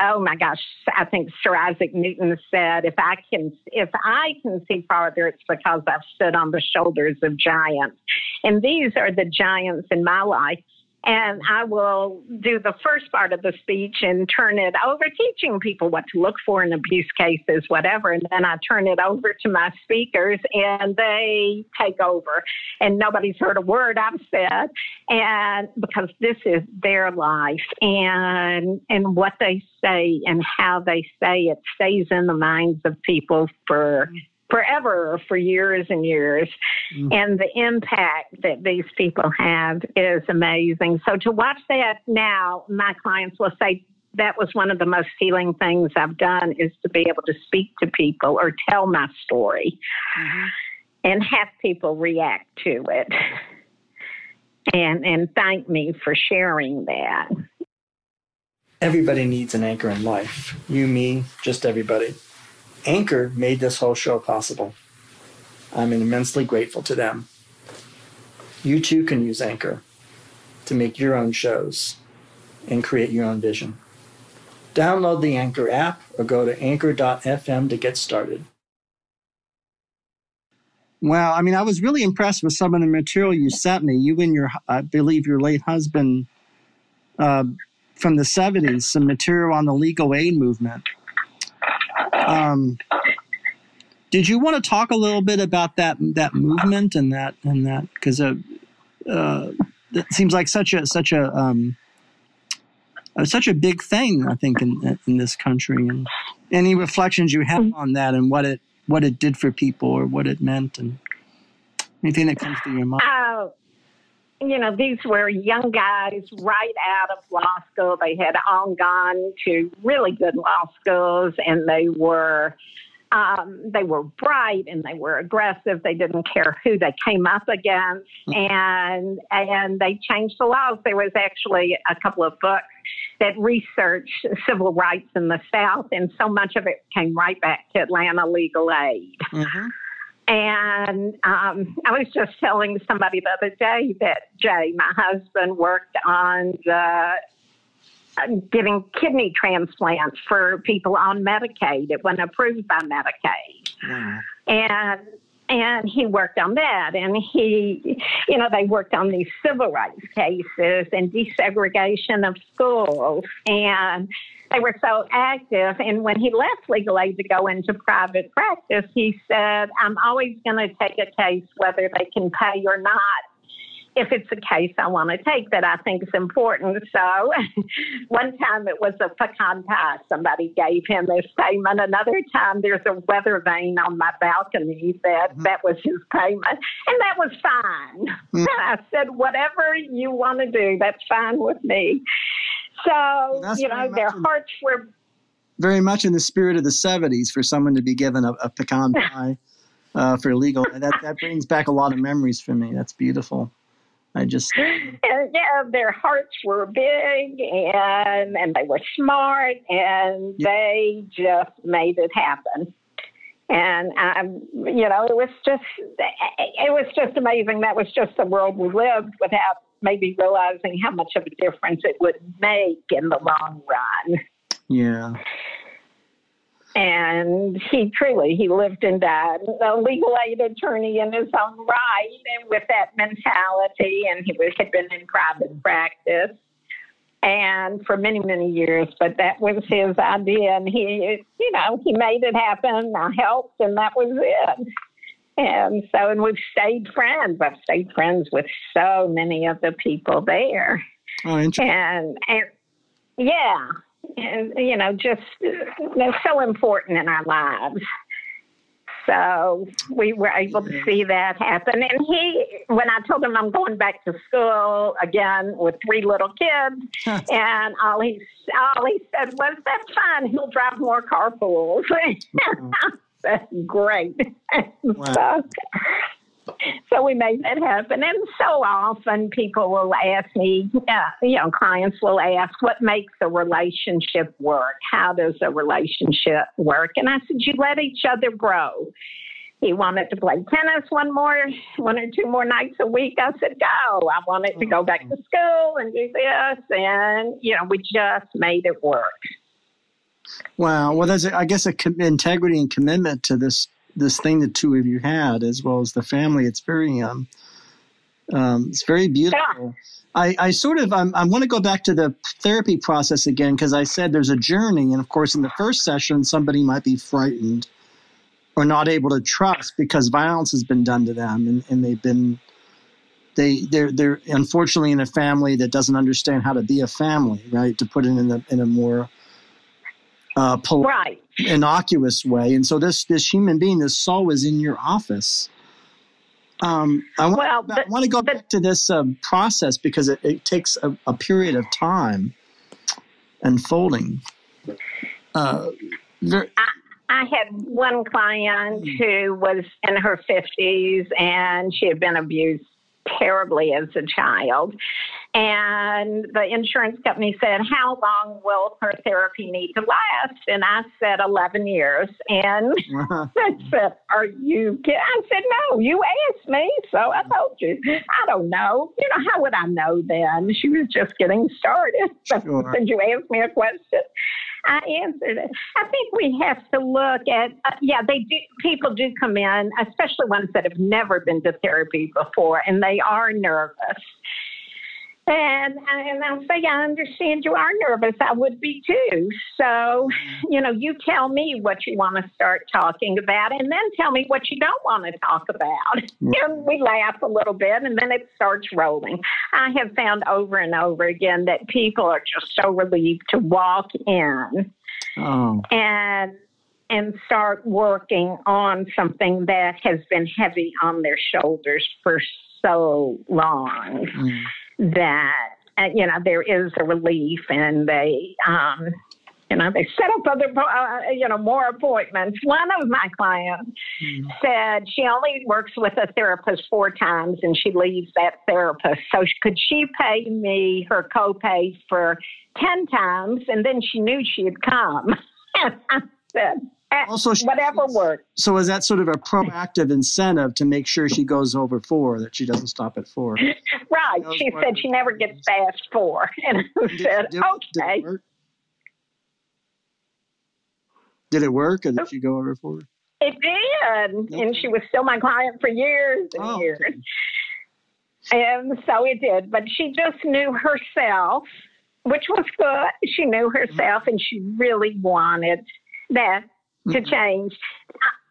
oh my gosh, I think Sir Isaac Newton said, if I can, if I can see farther, it's because I've stood on the shoulders of giants. And these are the giants in my life. And I will do the first part of the speech and turn it over, teaching people what to look for in abuse cases, whatever. And then I turn it over to my speakers and they take over. And nobody's heard a word I've said. And because this is their life and, and what they say and how they say it stays in the minds of people for forever, for years and years. Mm. And the impact that these people have is amazing. So to watch that now, my clients will say, that was one of the most healing things I've done is to be able to speak to people or tell my story Mhm. and have people react to it and and thank me for sharing that. Everybody needs an anchor in life. You, me, just everybody. Anchor made this whole show possible. I'm immensely grateful to them. You too can use Anchor to make your own shows and create your own vision. Download the Anchor app or go to anchor.fm to get started. Well, I mean, I was really impressed with some of the material you sent me. You and your, I believe, your late husband uh, from the 70s, some material on the legal aid movement. Um, did you want to talk a little bit about that that movement and that and that because uh, uh, it seems like such a such a um, uh, such a big thing I think in in this country and any reflections you have on that and what it what it did for people or what it meant and anything that comes to your mind. Oh, you know, these were young guys right out of law school. They had all gone to really good law schools and they were Um, they were bright and they were aggressive. They didn't care who they came up against, and and they changed the laws. There was actually a couple of books that researched civil rights in the South, and so much of it came right back to Atlanta Legal Aid. Mm-hmm. And um, I was just telling somebody the other day that Jay, my husband, worked on the uh, giving kidney transplants for people on Medicaid. It wasn't approved by Medicaid. And and he worked on that. And he you know they worked on these civil rights cases and desegregation of schools. And they were so active. And when he left legal aid to go into private practice he said i'm always going to take a case whether they can pay or not if it's a case I want to take that I think is important. So one time it was a pecan pie. Somebody gave him this payment. Another time there's a weather vane on my balcony that mm-hmm. that was his payment. And that was fine. Mm-hmm. I said, whatever you want to do, that's fine with me. So, you know, their hearts were very much in the spirit of the 70s for someone to be given a, a pecan pie. Uh, for legal, that that brings back a lot of memories for me. That's beautiful. I just and, yeah, their hearts were big and and they were smart and yeah. they just made it happen. And um, you know, it was just it was just amazing. That was just the world we lived without maybe realizing how much of a difference it would make in the long run. Yeah and he truly he lived and died a legal aid attorney in his own right and with that mentality and he was, had been in private practice and for many many years. But that was his idea and he you know he made it happen. I helped and that was it. And so and we've stayed friends. I've stayed friends with so many of the people there. Oh, and and yeah you know, just they're so important in our lives. So we were able to mm-hmm. see that happen. And he, when I told him I'm going back to school again with three little kids, and all he all he said was, "That's fine. He'll drive more carpools." Mm-hmm. That's great. Wow. so, so we made that happen. And so often people will ask me, uh, you know, clients will ask, what makes a relationship work? How does a relationship work? And I said, you let each other grow. He wanted to play tennis one more, one or two more nights a week. I said, go. I wanted to go back to school and do this. And, you know, we just made it work. Wow. Well, there's, a, I guess, a com- integrity and commitment to this this thing the two of you had, as well as the family. It's very um, um it's very beautiful. Yeah. I, I sort of I'm, I want to go back to the therapy process again because I said there's a journey, and of course, in the first session, somebody might be frightened or not able to trust because violence has been done to them, and, and they've been they they're they're unfortunately in a family that doesn't understand how to be a family, right? To put it in a in a more uh, polite, right. innocuous way. And so this this human being, this soul, is in your office. Um, I want, well, but, I want to go but, back to this uh, process because it, it takes a, a, period of time unfolding. Uh, I, I had one client who was in her 50s and she had been abused terribly as a child. And the insurance company said, How long will her therapy need to last? And I said, 11 years. And uh-huh. I said, Are you kidding? I said, No, you asked me. So I told you. I don't know. You know, how would I know then? She was just getting started. Sure. Did you ask me a question? I answered it. I think we have to look at, uh, yeah, they do, people do come in, especially ones that have never been to therapy before, and they are nervous. And, and I'll say, I understand you are nervous. I would be too. So, you know, you tell me what you want to start talking about and then tell me what you don't want to talk about. And we laugh a little bit and then it starts rolling. I have found over and over again that people are just so relieved to walk in oh. and and start working on something that has been heavy on their shoulders for so long. Mm that uh, you know there is a relief and they um, you know, they set up other, uh, you know, more appointments. One of my clients mm. said she only works with a therapist four times and she leaves that therapist. So could she pay me her copay for 10 times and then she knew she'd come? and I said, eh, also, she, whatever works. So is that sort of a proactive incentive to make sure she goes over four, that she doesn't stop at four? right. She said she never gets past four. And I said, did, okay. Did did it work, or did she go over four? it? It did, okay. and she was still my client for years and oh, years. Okay. And so it did, but she just knew herself, which was good. She knew herself, and she really wanted that to mm-hmm. change.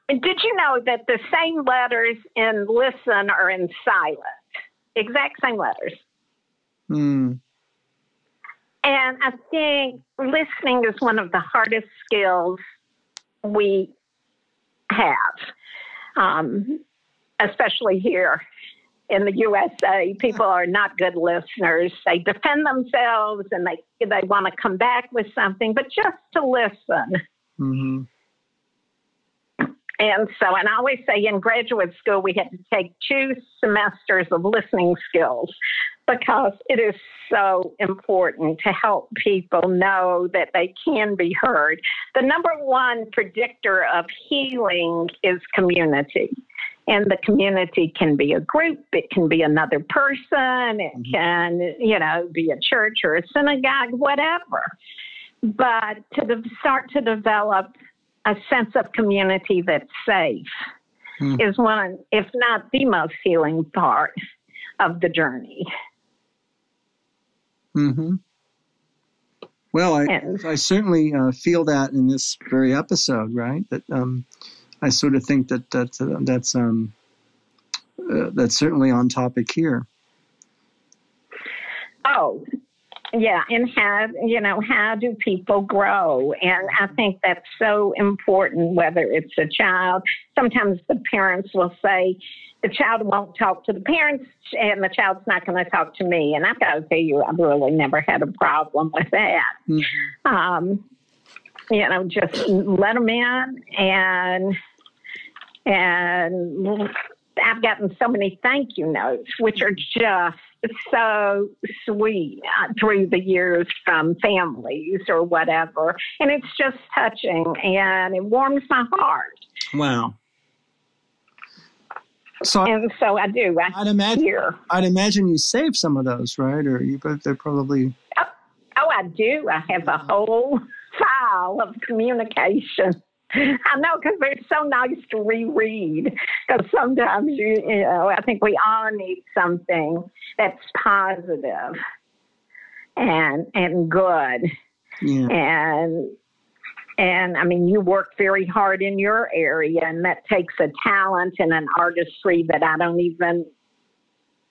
Did you know that the same letters in listen are in silent? Exact same letters. Hmm. And I think listening is one of the hardest skills we have, um, especially here in the USA. People are not good listeners. They defend themselves and they they want to come back with something, but just to listen. Mm-hmm. And so, and I always say in graduate school, we had to take two semesters of listening skills because it is so important to help people know that they can be heard. The number one predictor of healing is community. And the community can be a group, it can be another person, it mm-hmm. can, you know, be a church or a synagogue, whatever. But to de- start to develop a sense of community that's safe mm. is one, if not the most healing part of the journey. Mm-hmm. Well, I, and, I certainly uh, feel that in this very episode, right? That um, I sort of think that that uh, that's um, uh, that's certainly on topic here. Oh, yeah, and how you know how do people grow? And I think that's so important. Whether it's a child, sometimes the parents will say, the child won't talk to the parents and the child's not going to talk to me. And I've got to tell you, I've really never had a problem with that. Mm-hmm. Um, you know, just let them in and, and I've gotten so many thank you notes, which are just so sweet through the years from families or whatever. And it's just touching and it warms my heart. Wow. So and so I do. I would imagine. Hear. I'd imagine you save some of those, right? Or you, but they're probably. Oh, oh, I do. I have a whole file of communication. I know because they're so nice to reread. Because sometimes you, you know, I think we all need something that's positive and and good. Yeah. And and I mean, you work very hard in your area, and that takes a talent and an artistry that I don't even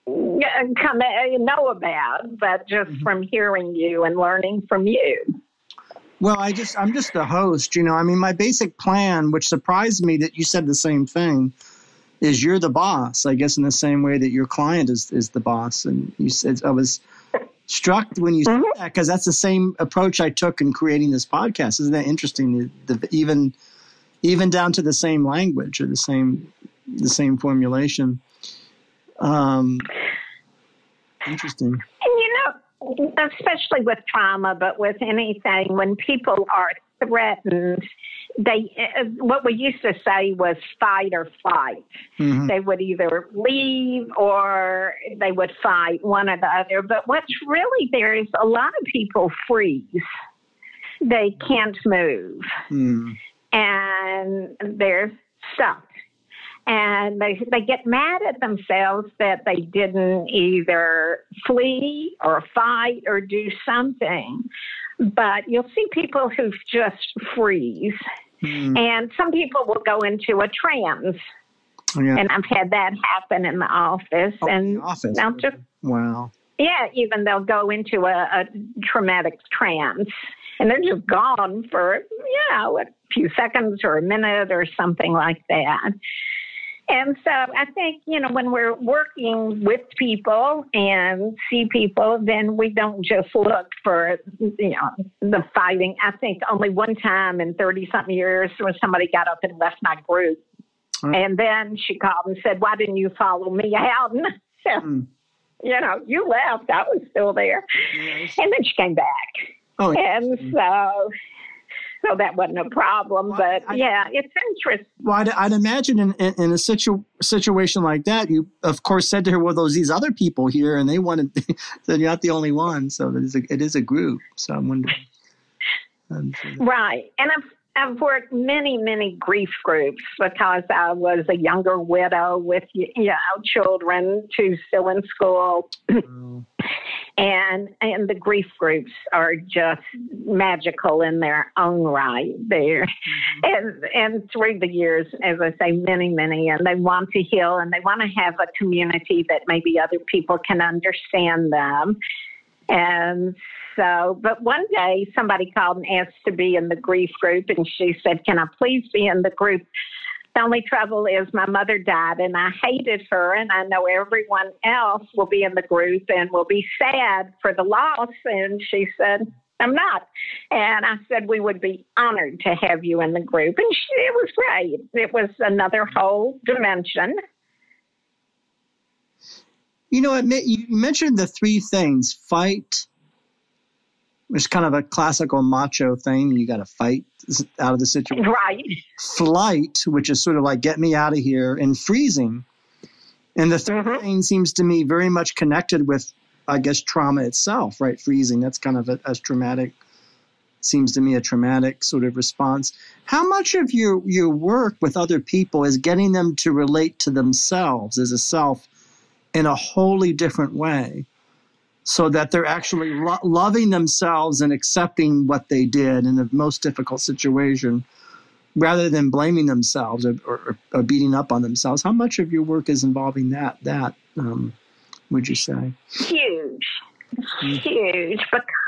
come know about, but just mm-hmm. from hearing you and learning from you. Well, I just I'm just the host, you know. I mean, my basic plan, which surprised me that you said the same thing, is you're the boss. I guess in the same way that your client is is the boss. And you said I was struck when you mm-hmm. said that because that's the same approach I took in creating this podcast. Isn't that interesting? The, the, even even down to the same language or the same the same formulation. Um, interesting. And you know, especially with trauma, but with anything, when people are threatened they uh, what we used to say was fight or flight. Mm-hmm. They would either leave or they would fight one or the other. But what's really there is a lot of people freeze. They can't move, mm. and they're stuck. And they they get mad at themselves that they didn't either flee or fight or do something. But you'll see people who just freeze Mm. And some people will go into a trance. Yeah. And I've had that happen in the office. Oh, and the office. Now just, wow. Yeah, even they'll go into a, a traumatic trance and they're just gone for, you know, a few seconds or a minute or something like that. And so I think, you know, when we're working with people and see people, then we don't just look for, you know, the fighting. I think only one time in 30 something years when somebody got up and left my group. And then she called and said, Why didn't you follow me out? And mm. you know, you left. I was still there. Yes. And then she came back. Oh, and so so that wasn't a problem. Well, but I, yeah, it's interesting. Well, I'd, I'd imagine in, in, in, a situ, situation like that, you of course said to her, "Well, those these other people here, and they wanted." so you're not the only one. So it is a, it is a group. So I'm wondering. Um, right, and I've I've worked many, many grief groups because I was a younger widow with you know children, two still in school, oh. and and the grief groups are just magical in their own right. There, mm-hmm. and and through the years, as I say, many, many, and they want to heal and they want to have a community that maybe other people can understand them, and so, but one day somebody called and asked to be in the grief group, and she said, Can I please be in the group? The only trouble is my mother died, and I hated her, and I know everyone else will be in the group and will be sad for the loss. And she said, I'm not. And I said, We would be honored to have you in the group. And she, it was great. It was another whole dimension. You know, you mentioned the three things fight, it's kind of a classical macho thing. You got to fight out of the situation. Right. Flight, which is sort of like get me out of here, and freezing. And the third mm-hmm. thing seems to me very much connected with, I guess, trauma itself, right? Freezing. That's kind of a, as traumatic, seems to me a traumatic sort of response. How much of your, your work with other people is getting them to relate to themselves as a self in a wholly different way? So that they're actually lo- loving themselves and accepting what they did in the most difficult situation rather than blaming themselves or, or, or beating up on themselves. How much of your work is involving that that um, would you say? Huge. Huge because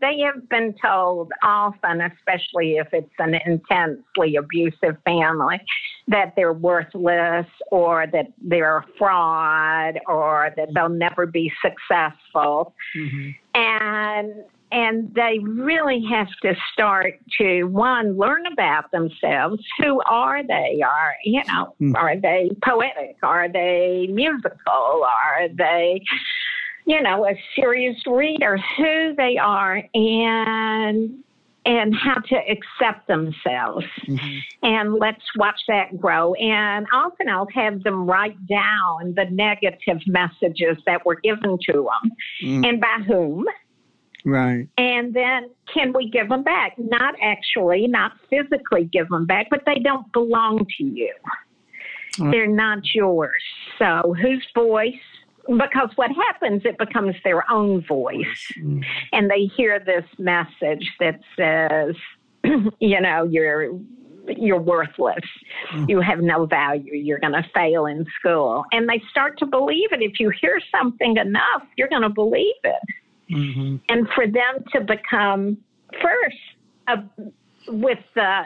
they have been told often, especially if it's an intensely abusive family, that they're worthless or that they're a fraud or that they'll never be successful. Mm-hmm. And and they really have to start to one learn about themselves who are they are you know mm. are they poetic are they musical are they you know, a serious reader who they are and and how to accept themselves. Mm-hmm. And let's watch that grow. And often I'll have them write down the negative messages that were given to them mm. and by whom. Right. And then can we give them back? Not actually, not physically give them back, but they don't belong to you. Mm. They're not yours. So whose voice because what happens, it becomes their own voice. Mm. And they hear this message that says, you know, you're you're worthless. Mm. You have no value. You're going to fail in school. And they start to believe it. If you hear something enough, you're going to believe it. Mm-hmm. And for them to become first uh, with the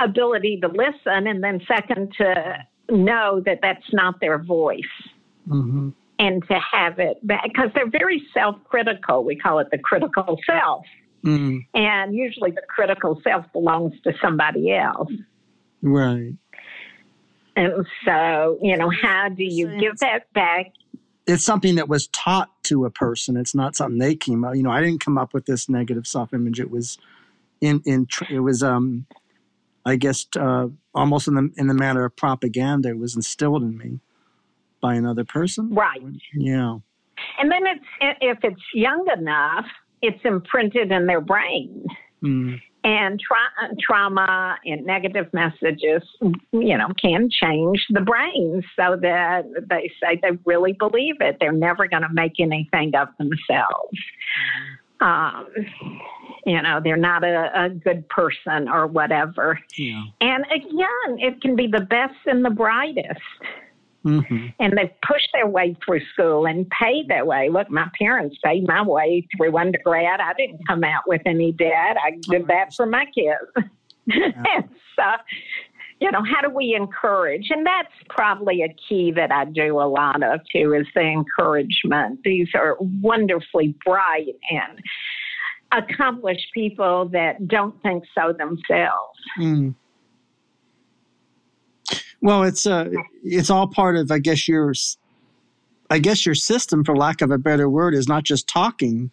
ability to listen, and then second to know that that's not their voice. Mm-hmm and to have it back because they're very self-critical. We call it the critical self. Mm. And usually the critical self belongs to somebody else. Right. And so, you know, how do you give that back? It's something that was taught to a person. It's not something they came up. You know, I didn't come up with this negative self-image. It was in in it was um, I guess uh, almost in the in the manner of propaganda. It was instilled in me by another person. Right. Yeah. And then it's if it's young enough, it's imprinted in their brain. Mm. And tra- trauma and negative messages, you know, can change the brain so that they say they really believe it. They're never going to make anything of themselves. Um, you know, they're not a, a good person or whatever. Yeah. And again, it can be the best and the brightest. Mm-hmm. And they've pushed their way through school and paid their way. Look, my parents paid my way through undergrad. I didn't come out with any debt. I did that for my kids. Yeah. and so, you know, how do we encourage? And that's probably a key that I do a lot of too is the encouragement. These are wonderfully bright and accomplished people that don't think so themselves. Mm. Well, it's uh, it's all part of, I guess, your, I guess, your system, for lack of a better word, is not just talking,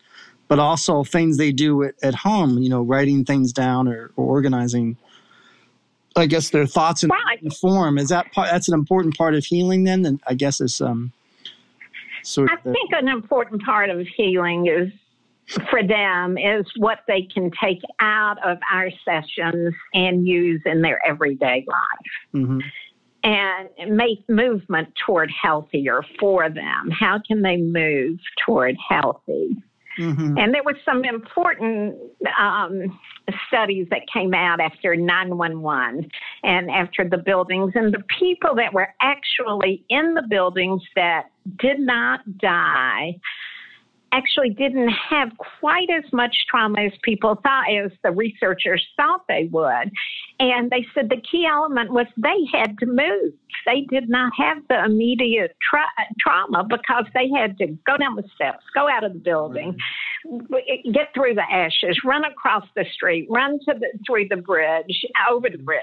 but also things they do at, at home. You know, writing things down or, or organizing. I guess their thoughts in right. form is that part, that's an important part of healing. Then, and I guess is um, sort I of. the- think an important part of healing is for them is what they can take out of our sessions and use in their everyday life Mhm. And make movement toward healthier for them. How can they move toward healthy? Mhm. And there was some important um, studies that came out after 911 and after the buildings, and the people that were actually in the buildings that did not die actually didn't have quite as much trauma as people thought, as the researchers thought they would. And they said the key element was they had to move. They did not have the immediate tra- trauma because they had to go down the steps, go out of the building, get through the ashes, run across the street, run to the, through the bridge, over the bridge.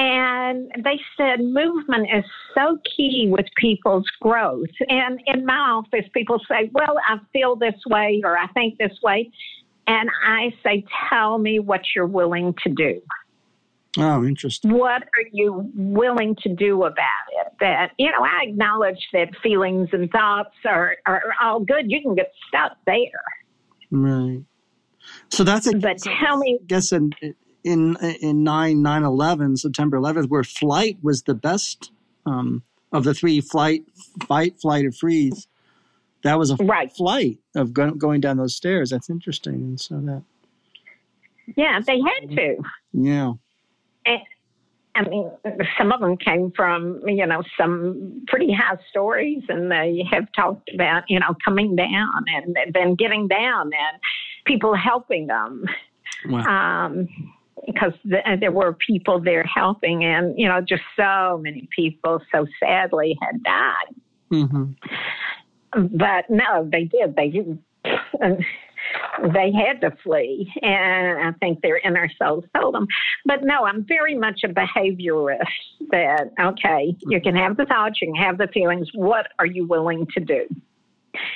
And they said movement is so key with people's growth. And in my office, people say, Well, I feel this way or I think this way. And I say, Tell me what you're willing to do. Oh, interesting. What are you willing to do about it? That, you know, I acknowledge that feelings and thoughts are, are all good. You can get stuck there. Right. So that's a But tell me I guess in in in nine nine eleven September eleventh, where flight was the best um, of the three flight, fight, flight, or freeze. That was a Right. flight of go, going down those stairs. That's interesting. And so that Yeah, they had to. yeah, And, I mean, some of them came from, you know, some pretty high stories, and they have talked about, you know, coming down and then getting down and people helping them. wow. Um, because th- there were people there helping, and, you know, just so many people so sadly had died. hmm But no, they did. They they had to flee, and I think their inner souls told them. But no, I'm very much a behaviorist. That okay, you can have the thoughts, you can have the feelings. What are you willing to do?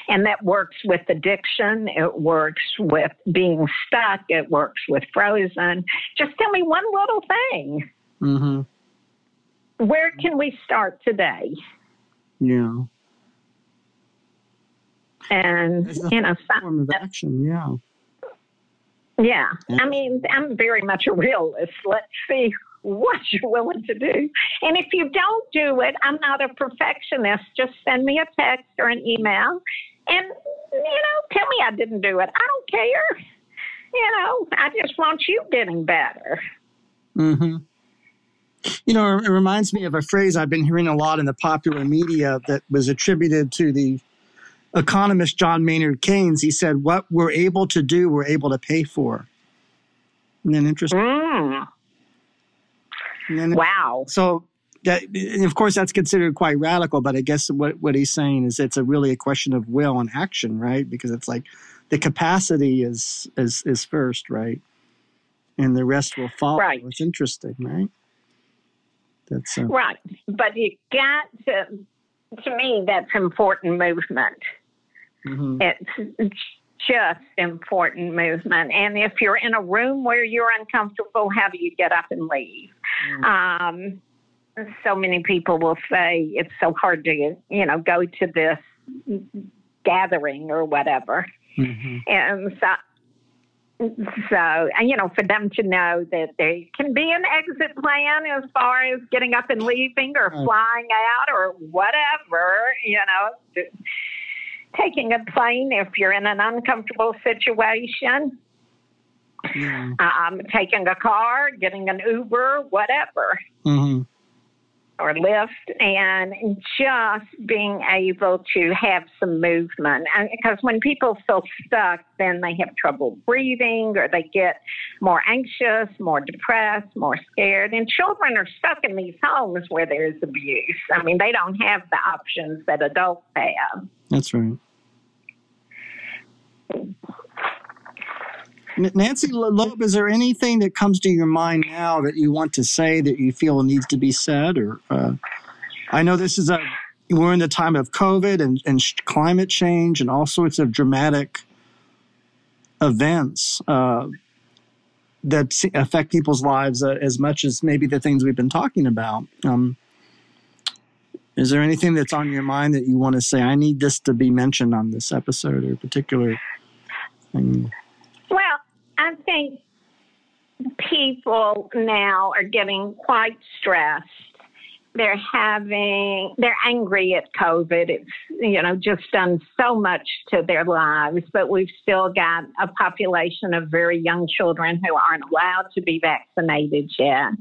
And that works with addiction. It works with being stuck. It works with frozen. Just tell me one little thing. hmm Where can we start today? Yeah. And you know, form of action. Yeah. Yeah. Yeah. I mean, I'm very much a realist. Let's see what you're willing to do. And if you don't do it, I'm not a perfectionist. Just send me a text or an email and, you know, tell me I didn't do it. I don't care. You know, I just want you getting better. Mm-hmm. You know, it reminds me of a phrase I've been hearing a lot in the popular media that was attributed to the economist John Maynard Keynes. He said, What we're able to do, we're able to pay for. And then interesting. Mm, And wow. so, that, of course, that's considered quite radical, but I guess what, what he's saying is it's a really a question of will and action, right? Because it's like the capacity is is is first, right? And the rest will follow. Right. It's interesting, right? That's uh, Right. But you got to, to me, that's important movement. mhm. It's just important movement. And if you're in a room where you're uncomfortable, how do you get up and leave? Um, so many people will say it's so hard to, you know, go to this gathering or whatever. Mhm. And so, so you know, for them to know that there can be an exit plan as far as getting up and leaving or flying out or whatever, you know, taking a plane if you're in an uncomfortable situation, Yeah. um, taking a car, getting an Uber, whatever. hmm or Lyft and just being able to have some movement. Because when people feel stuck, then they have trouble breathing or they get more anxious, more depressed, more scared. And children are stuck in these homes where there's abuse. I mean, they don't have the options that adults have. That's right. Nancy Loeb, is there anything that comes to your mind now that you want to say that you feel needs to be said? Or uh, I know this is a we're in the time of COVID and, and climate change and all sorts of dramatic events uh, that affect people's lives uh, as much as maybe the things we've been talking about. Um, is there anything that's on your mind that you want to say? I need this to be mentioned on this episode or particular thing. Well, I think people now are getting quite stressed. They're having, they're angry at COVID. It's, you know, just done so much to their lives, but we've still got a population of very young children who aren't allowed to be vaccinated yet.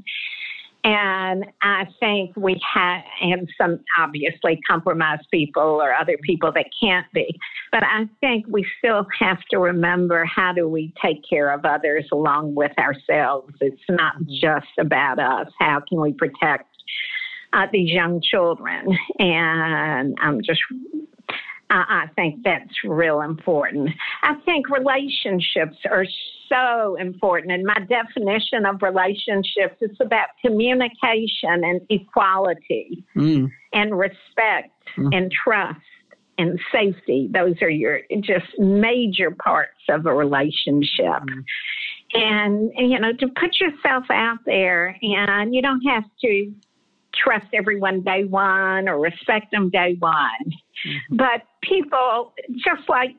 And I think we have, and some obviously compromised people or other people that can't be. But I think we still have to remember how do we take care of others along with ourselves. It's not mm-hmm. just about us. How can we protect uh, these young children? And I'm just I, think that's real important. I think relationships are so important. And my definition of relationships is about communication and equality mm. and respect mm. and trust and safety. Those are your just major parts of a relationship. Mm. And, you know, to put yourself out there and you don't have to trust everyone day one or respect them day one. Mm-hmm. But people, just like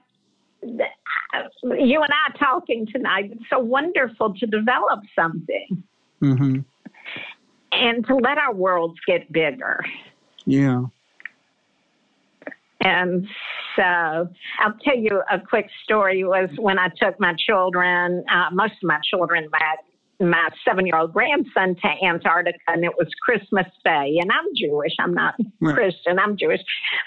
you and I talking tonight, it's so wonderful to develop something mm-hmm. and to let our worlds get bigger. Yeah. And so I'll tell you a quick story was when I took my children, uh, most of my children back my seven year old grandson to Antarctica and it was Christmas Day. And I'm Jewish. I'm not right. Christian. I'm Jewish.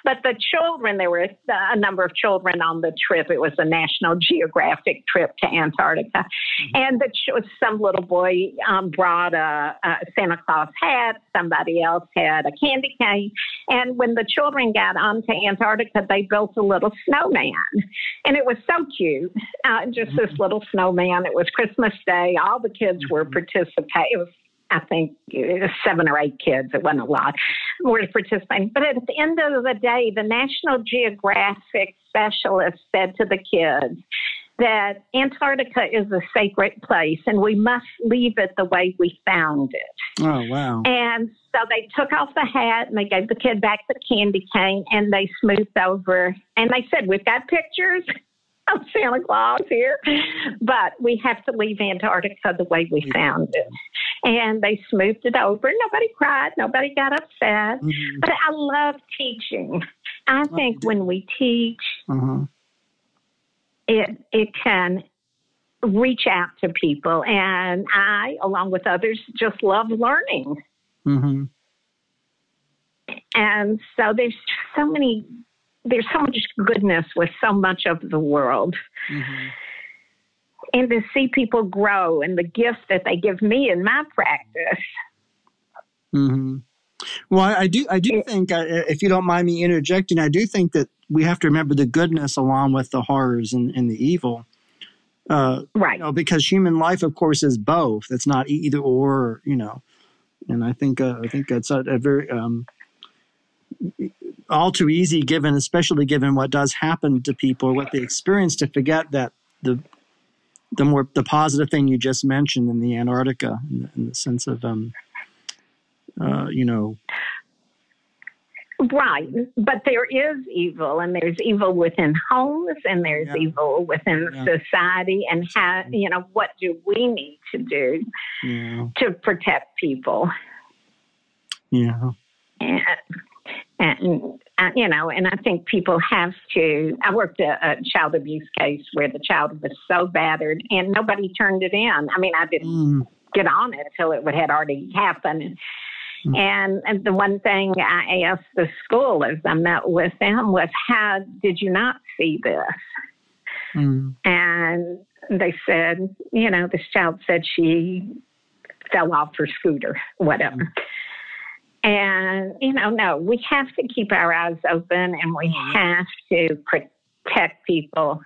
But the children, there were a number of children on the trip. It was a National Geographic trip to Antarctica. Mm-hmm. And the, some little boy um, brought a, a Santa Claus hat. Somebody else had a candy cane. And when the children got onto Antarctica, they built a little snowman. And it was so cute. Uh, just mm-hmm. this little snowman. It was Christmas Day. All the kids kids were mm-hmm. participating. It was, I think, seven or eight kids. It wasn't a lot. Were participating. But at the end of the day, the National Geographic specialist said to the kids that Antarctica is a sacred place and we must leave it the way we found it. Oh, wow. And so they took off the hat and they gave the kid back the candy cane and they smoothed over and they said, We've got pictures. Santa Claus here, but we have to leave Antarctica the way we found it. And they smoothed it over. Nobody cried. Nobody got upset. Mm-hmm. But I love teaching. I think when we teach, uh-huh. it it can reach out to people, and I, along with others, just love learning. Mm-hmm. And so there's so many there's so much goodness with so much of the world. Mm-hmm. And to see people grow and the gifts that they give me in my practice. Mm-hmm. Well, I, I, do. I do think, uh, if you don't mind me interjecting, I do think that we have to remember the goodness along with the horrors and, and the evil. Uh, right. You know, because human life, of course, is both. It's not either or. You know, and I think uh, I think that's a, a very um, all too easy given especially given what does happen to people what they experience to forget that the the more the positive thing you just mentioned in the antarctica in the, in the sense of um uh, you know right but there is evil and there's evil within homes and there's yeah. evil within yeah. society and how you know what do we need to do yeah. to protect people yeah and, and uh, you know, and I think people have to. I worked a, a, child abuse case where the child was so battered and nobody turned it in. I mean, I didn't mm. get on it until it had already happened. Mm-hmm. And, and the one thing I asked the school as I met with them was, How did you not see this? Mm-hmm. And they said, You know, this child said she fell off her scooter, whatever. And, you know, no, we have to keep our eyes open and we mm-hmm. have to protect people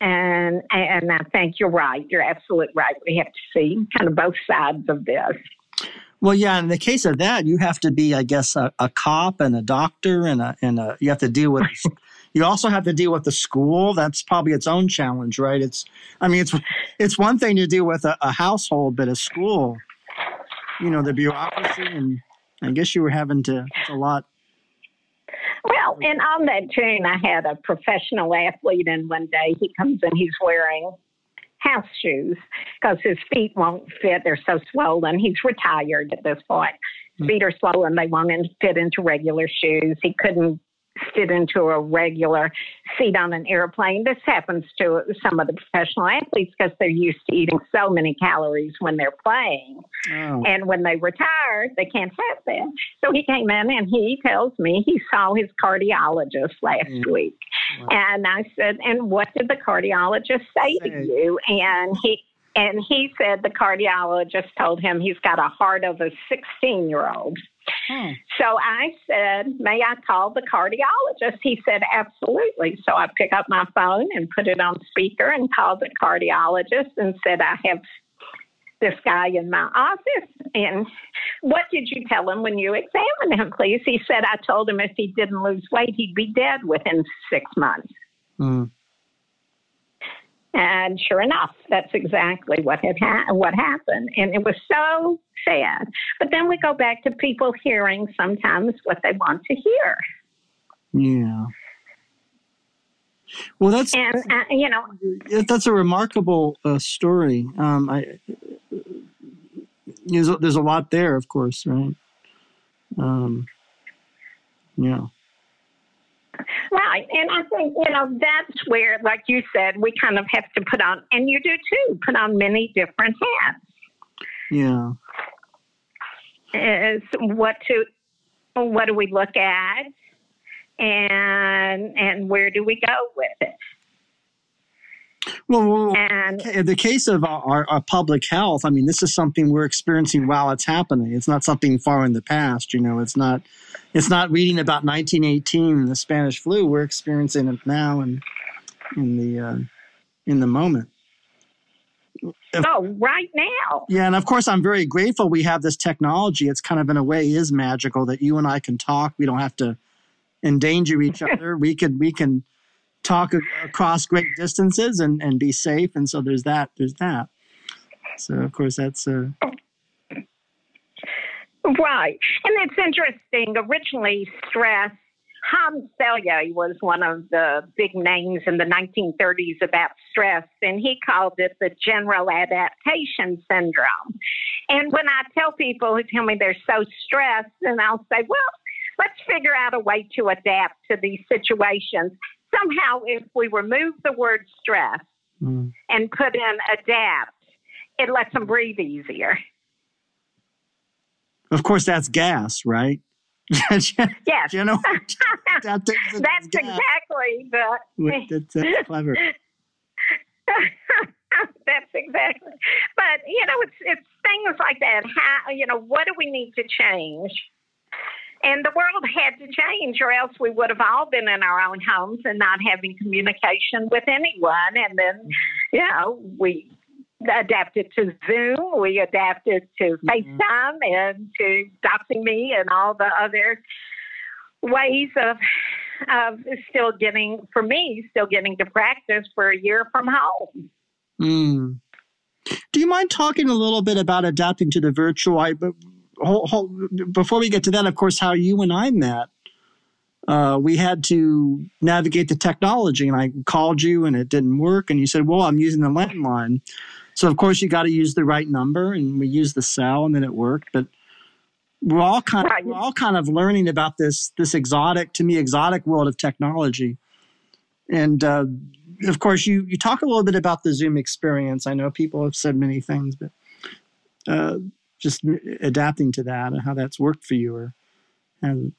and and I think you're right. You're absolutely right. We have to see kind of both sides of this. Well, yeah. In the case of that, you have to be, I guess, a, a cop and a doctor, and a and a. You have to deal with. you also have to deal with the school. That's probably its own challenge, right? It's. I mean, it's it's one thing to deal with a, a household, but a school, you know, the bureaucracy, and I guess you were having to. A lot well, and on that tune, I had a professional athlete in one day. He comes in, he's wearing house shoes because his feet won't fit. They're so swollen. He's retired at this point. Hmm. Feet are swollen. They won't fit into regular shoes. He couldn't fit into a regular seat on an airplane. This happens to some of the professional athletes because they're used to eating so many calories when they're playing. Oh. And when they retire, they can't have that. So he came in and he tells me he saw his cardiologist last mm. week. Wow. And I said, And what did the cardiologist say to you? And he and he said the cardiologist told him he's got a heart of a 16 year old. Hmm. So I said, May I call the cardiologist? He said, Absolutely. So I pick up my phone and put it on speaker and called the cardiologist and said, I have this guy in my office. And what did you tell him when you examined him, please? He said, I told him if he didn't lose weight, he'd be dead within six months. Hmm. And sure enough, that's exactly what had ha- what happened, and it was so sad. But then we go back to people hearing sometimes what they want to hear. Yeah. Well, that's and uh, you know that's a remarkable uh, story. Um, I there's a, there's a lot there, of course, right? Um, yeah. Right. And I think, you know, that's where, like you said, we kind of have to put on, and you do too, put on many different hats. Yeah. Is what to, what do we look at? And, and where do we go with it? Well, and, in the case of our, our, public health, I mean, this is something we're experiencing while it's happening. It's not something far in the past. You know, it's not it's not reading about 1918 the Spanish flu. We're experiencing it now and in the uh, in the moment. Oh, right now. Yeah, and of course, I'm very grateful we have this technology. It's kind of in a way is magical that you and I can talk. We don't have to endanger each other. we can we can talk across great distances and and be safe. And so there's that. There's that. So of course that's uh, Right. And it's interesting. Originally, stress, Hans Selye was one of the big names in the 1930s about stress, and he called it the general adaptation syndrome. And when I tell people who tell me they're so stressed, and I'll say, well, let's figure out a way to adapt to these situations. Somehow, if we remove the word stress mm. and put in adapt, it lets them breathe easier. Of course, that's gas, right? yes. you know, that that's exactly the. that's, that's clever. that's exactly. But you know, it's it's things like that. How you know what do we need to change? And the world had to change, or else we would have all been in our own homes and not having communication with anyone. And then, mm-hmm. you know, we adapted to Zoom. We adapted to mm-hmm. FaceTime and to Doxy.me and all the other ways of of still getting for me still getting to practice for a year from home. Mm. Do you mind talking a little bit about adapting to the virtual? I, hold, hold, before we get to that, of course, how you and I met. Uh, we had to navigate the technology, and I called you, and it didn't work. And you said, "Well, I'm using the landline." So of course you got to use the right number, and we used the cell, and then it worked. But we're all kind of we're all kind of learning about this this exotic to me exotic world of technology, and uh, of course you you talk a little bit about the Zoom experience. I know people have said many things, but uh, just adapting to that and how that's worked for you or and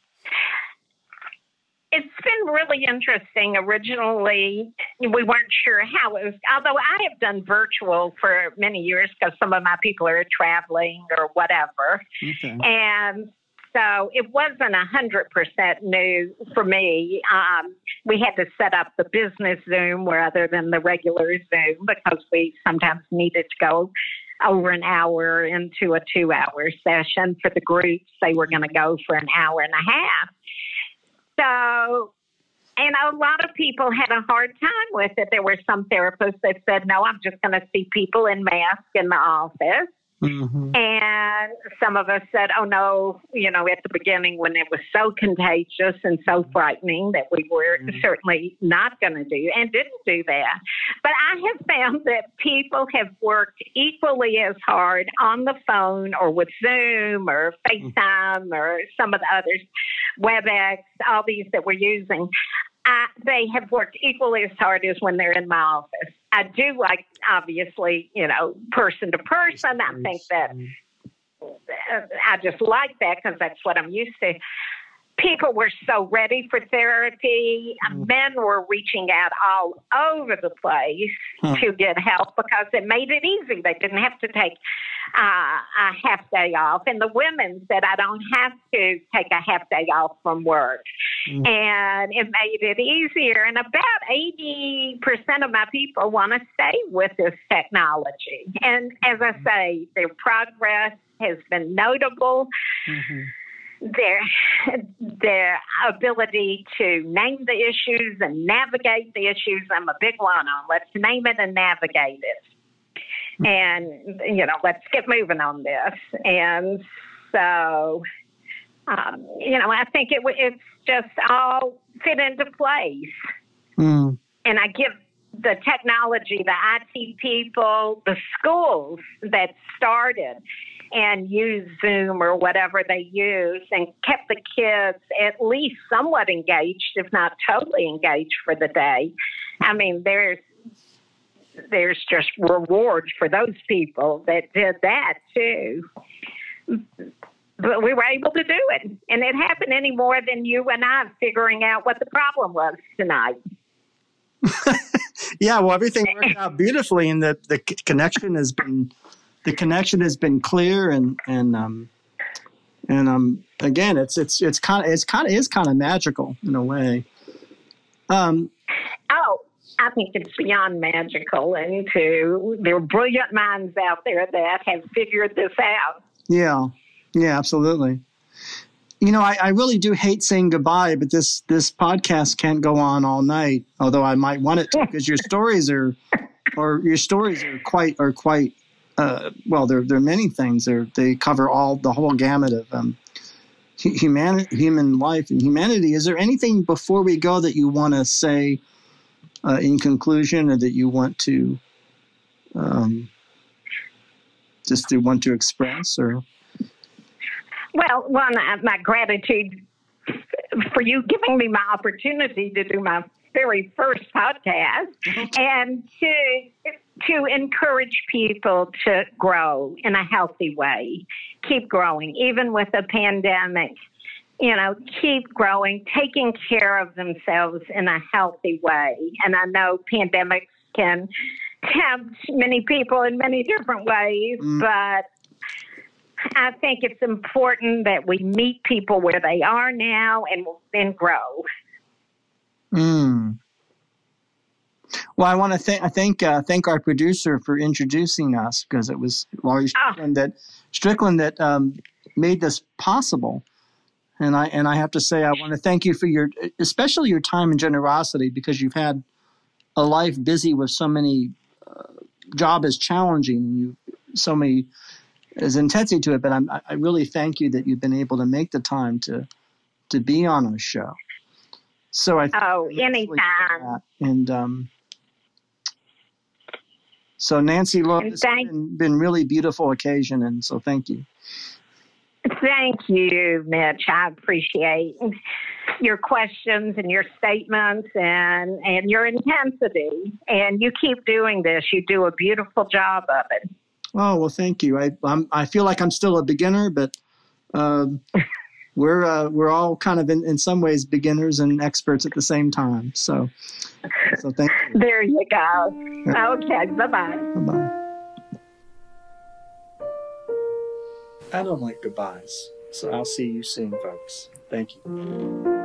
it's been really interesting. Originally, we weren't sure how it was, although I have done virtual for many years because some of my people are traveling or whatever. Okay. And so it wasn't a hundred percent new for me. Um, we had to set up the business Zoom rather than the regular Zoom because we sometimes needed to go over an hour into a two hour session for the groups. They were going to go for an hour and a half. So, and a lot of people had a hard time with it. There were some therapists that said, no, I'm just going to see people in masks in the office. Mm-hmm. And some of us said, oh no, you know, at the beginning when it was so contagious and so frightening that we were mm-hmm. certainly not going to do and didn't do that. But I have found that people have worked equally as hard on the phone or with Zoom or FaceTime or some of the others, WebEx, all these that we're using. I, they have worked equally as hard as when they're in my office. I do like, obviously, you know, person to person. I think that I just like that because that's what I'm used to people were so ready for therapy. Mm. Men were reaching out all over the place huh. to get help because it made it easy. They didn't have to take uh, a half day off. And the women said, I don't have to take a half day off from work. Mm. And it made it easier. And about 80% of my people want to stay with this technology. And as I say, their progress has been notable. Mm-hmm their their ability to name the issues and navigate the issues. I'm a big one on let's name it and navigate it, and you know let's get moving on this. And so, um, you know, I think it it's just all fit into place. Mm. And I give the technology, the IT people, the schools that started and used Zoom or whatever they use and kept the kids at least somewhat engaged, if not totally engaged for the day. I mean, there's there's just rewards for those people that did that too. But we were able to do it. And it happened any more than you and I figuring out what the problem was tonight. yeah, well, everything worked out beautifully, and the, the connection has been the connection has been clear and and um and um again it's it's it's kind of it's kind of is kind of magical in a way um oh I think it's beyond magical, and to there are brilliant minds out there that have figured this out. Yeah, yeah, absolutely. You know, I, I really do hate saying goodbye, but this this podcast can't go on all night. Although I might want it to, because your stories are, or your stories are quite are quite uh, well, there, there are many things. They're, they cover all the whole gamut of um, human, human life and humanity. Is there anything before we go that you want to say uh, in conclusion, or that you want to um, just to want to express, or? Well, one, my gratitude for you giving me my opportunity to do my very first podcast, and to to encourage people to grow in a healthy way, keep growing, even with a pandemic. You know, keep growing, taking care of themselves in a healthy way. And I know pandemics can tempt many people in many different ways, mm. but I think it's important that we meet people where they are now and then grow. Mm. Well, I want to thank I thank uh, thank our producer for introducing us because it was Laurie ah. Strickland oh. that Strickland that um, made this possible. And I and I have to say I want to thank you for your especially your time and generosity because you've had a life busy with so many uh, job is challenging you so many there's intensity to it. But I'm, I really thank you that you've been able to make the time to to be on our show. So I oh anytime and um, so Nancy, look, it's been, been really beautiful occasion, and so thank you. Thank you, Mitch. I appreciate your questions and your statements and and your intensity. And you keep doing this. You do a beautiful job of it. Oh well, thank you. I I'm, I feel like I'm still a beginner, but um, we're uh, we're all kind of in, in some ways beginners and experts at the same time. So so thank you. There you go. Okay. Bye bye. Bye bye. I don't like goodbyes, so I'll see you soon, folks. Thank you.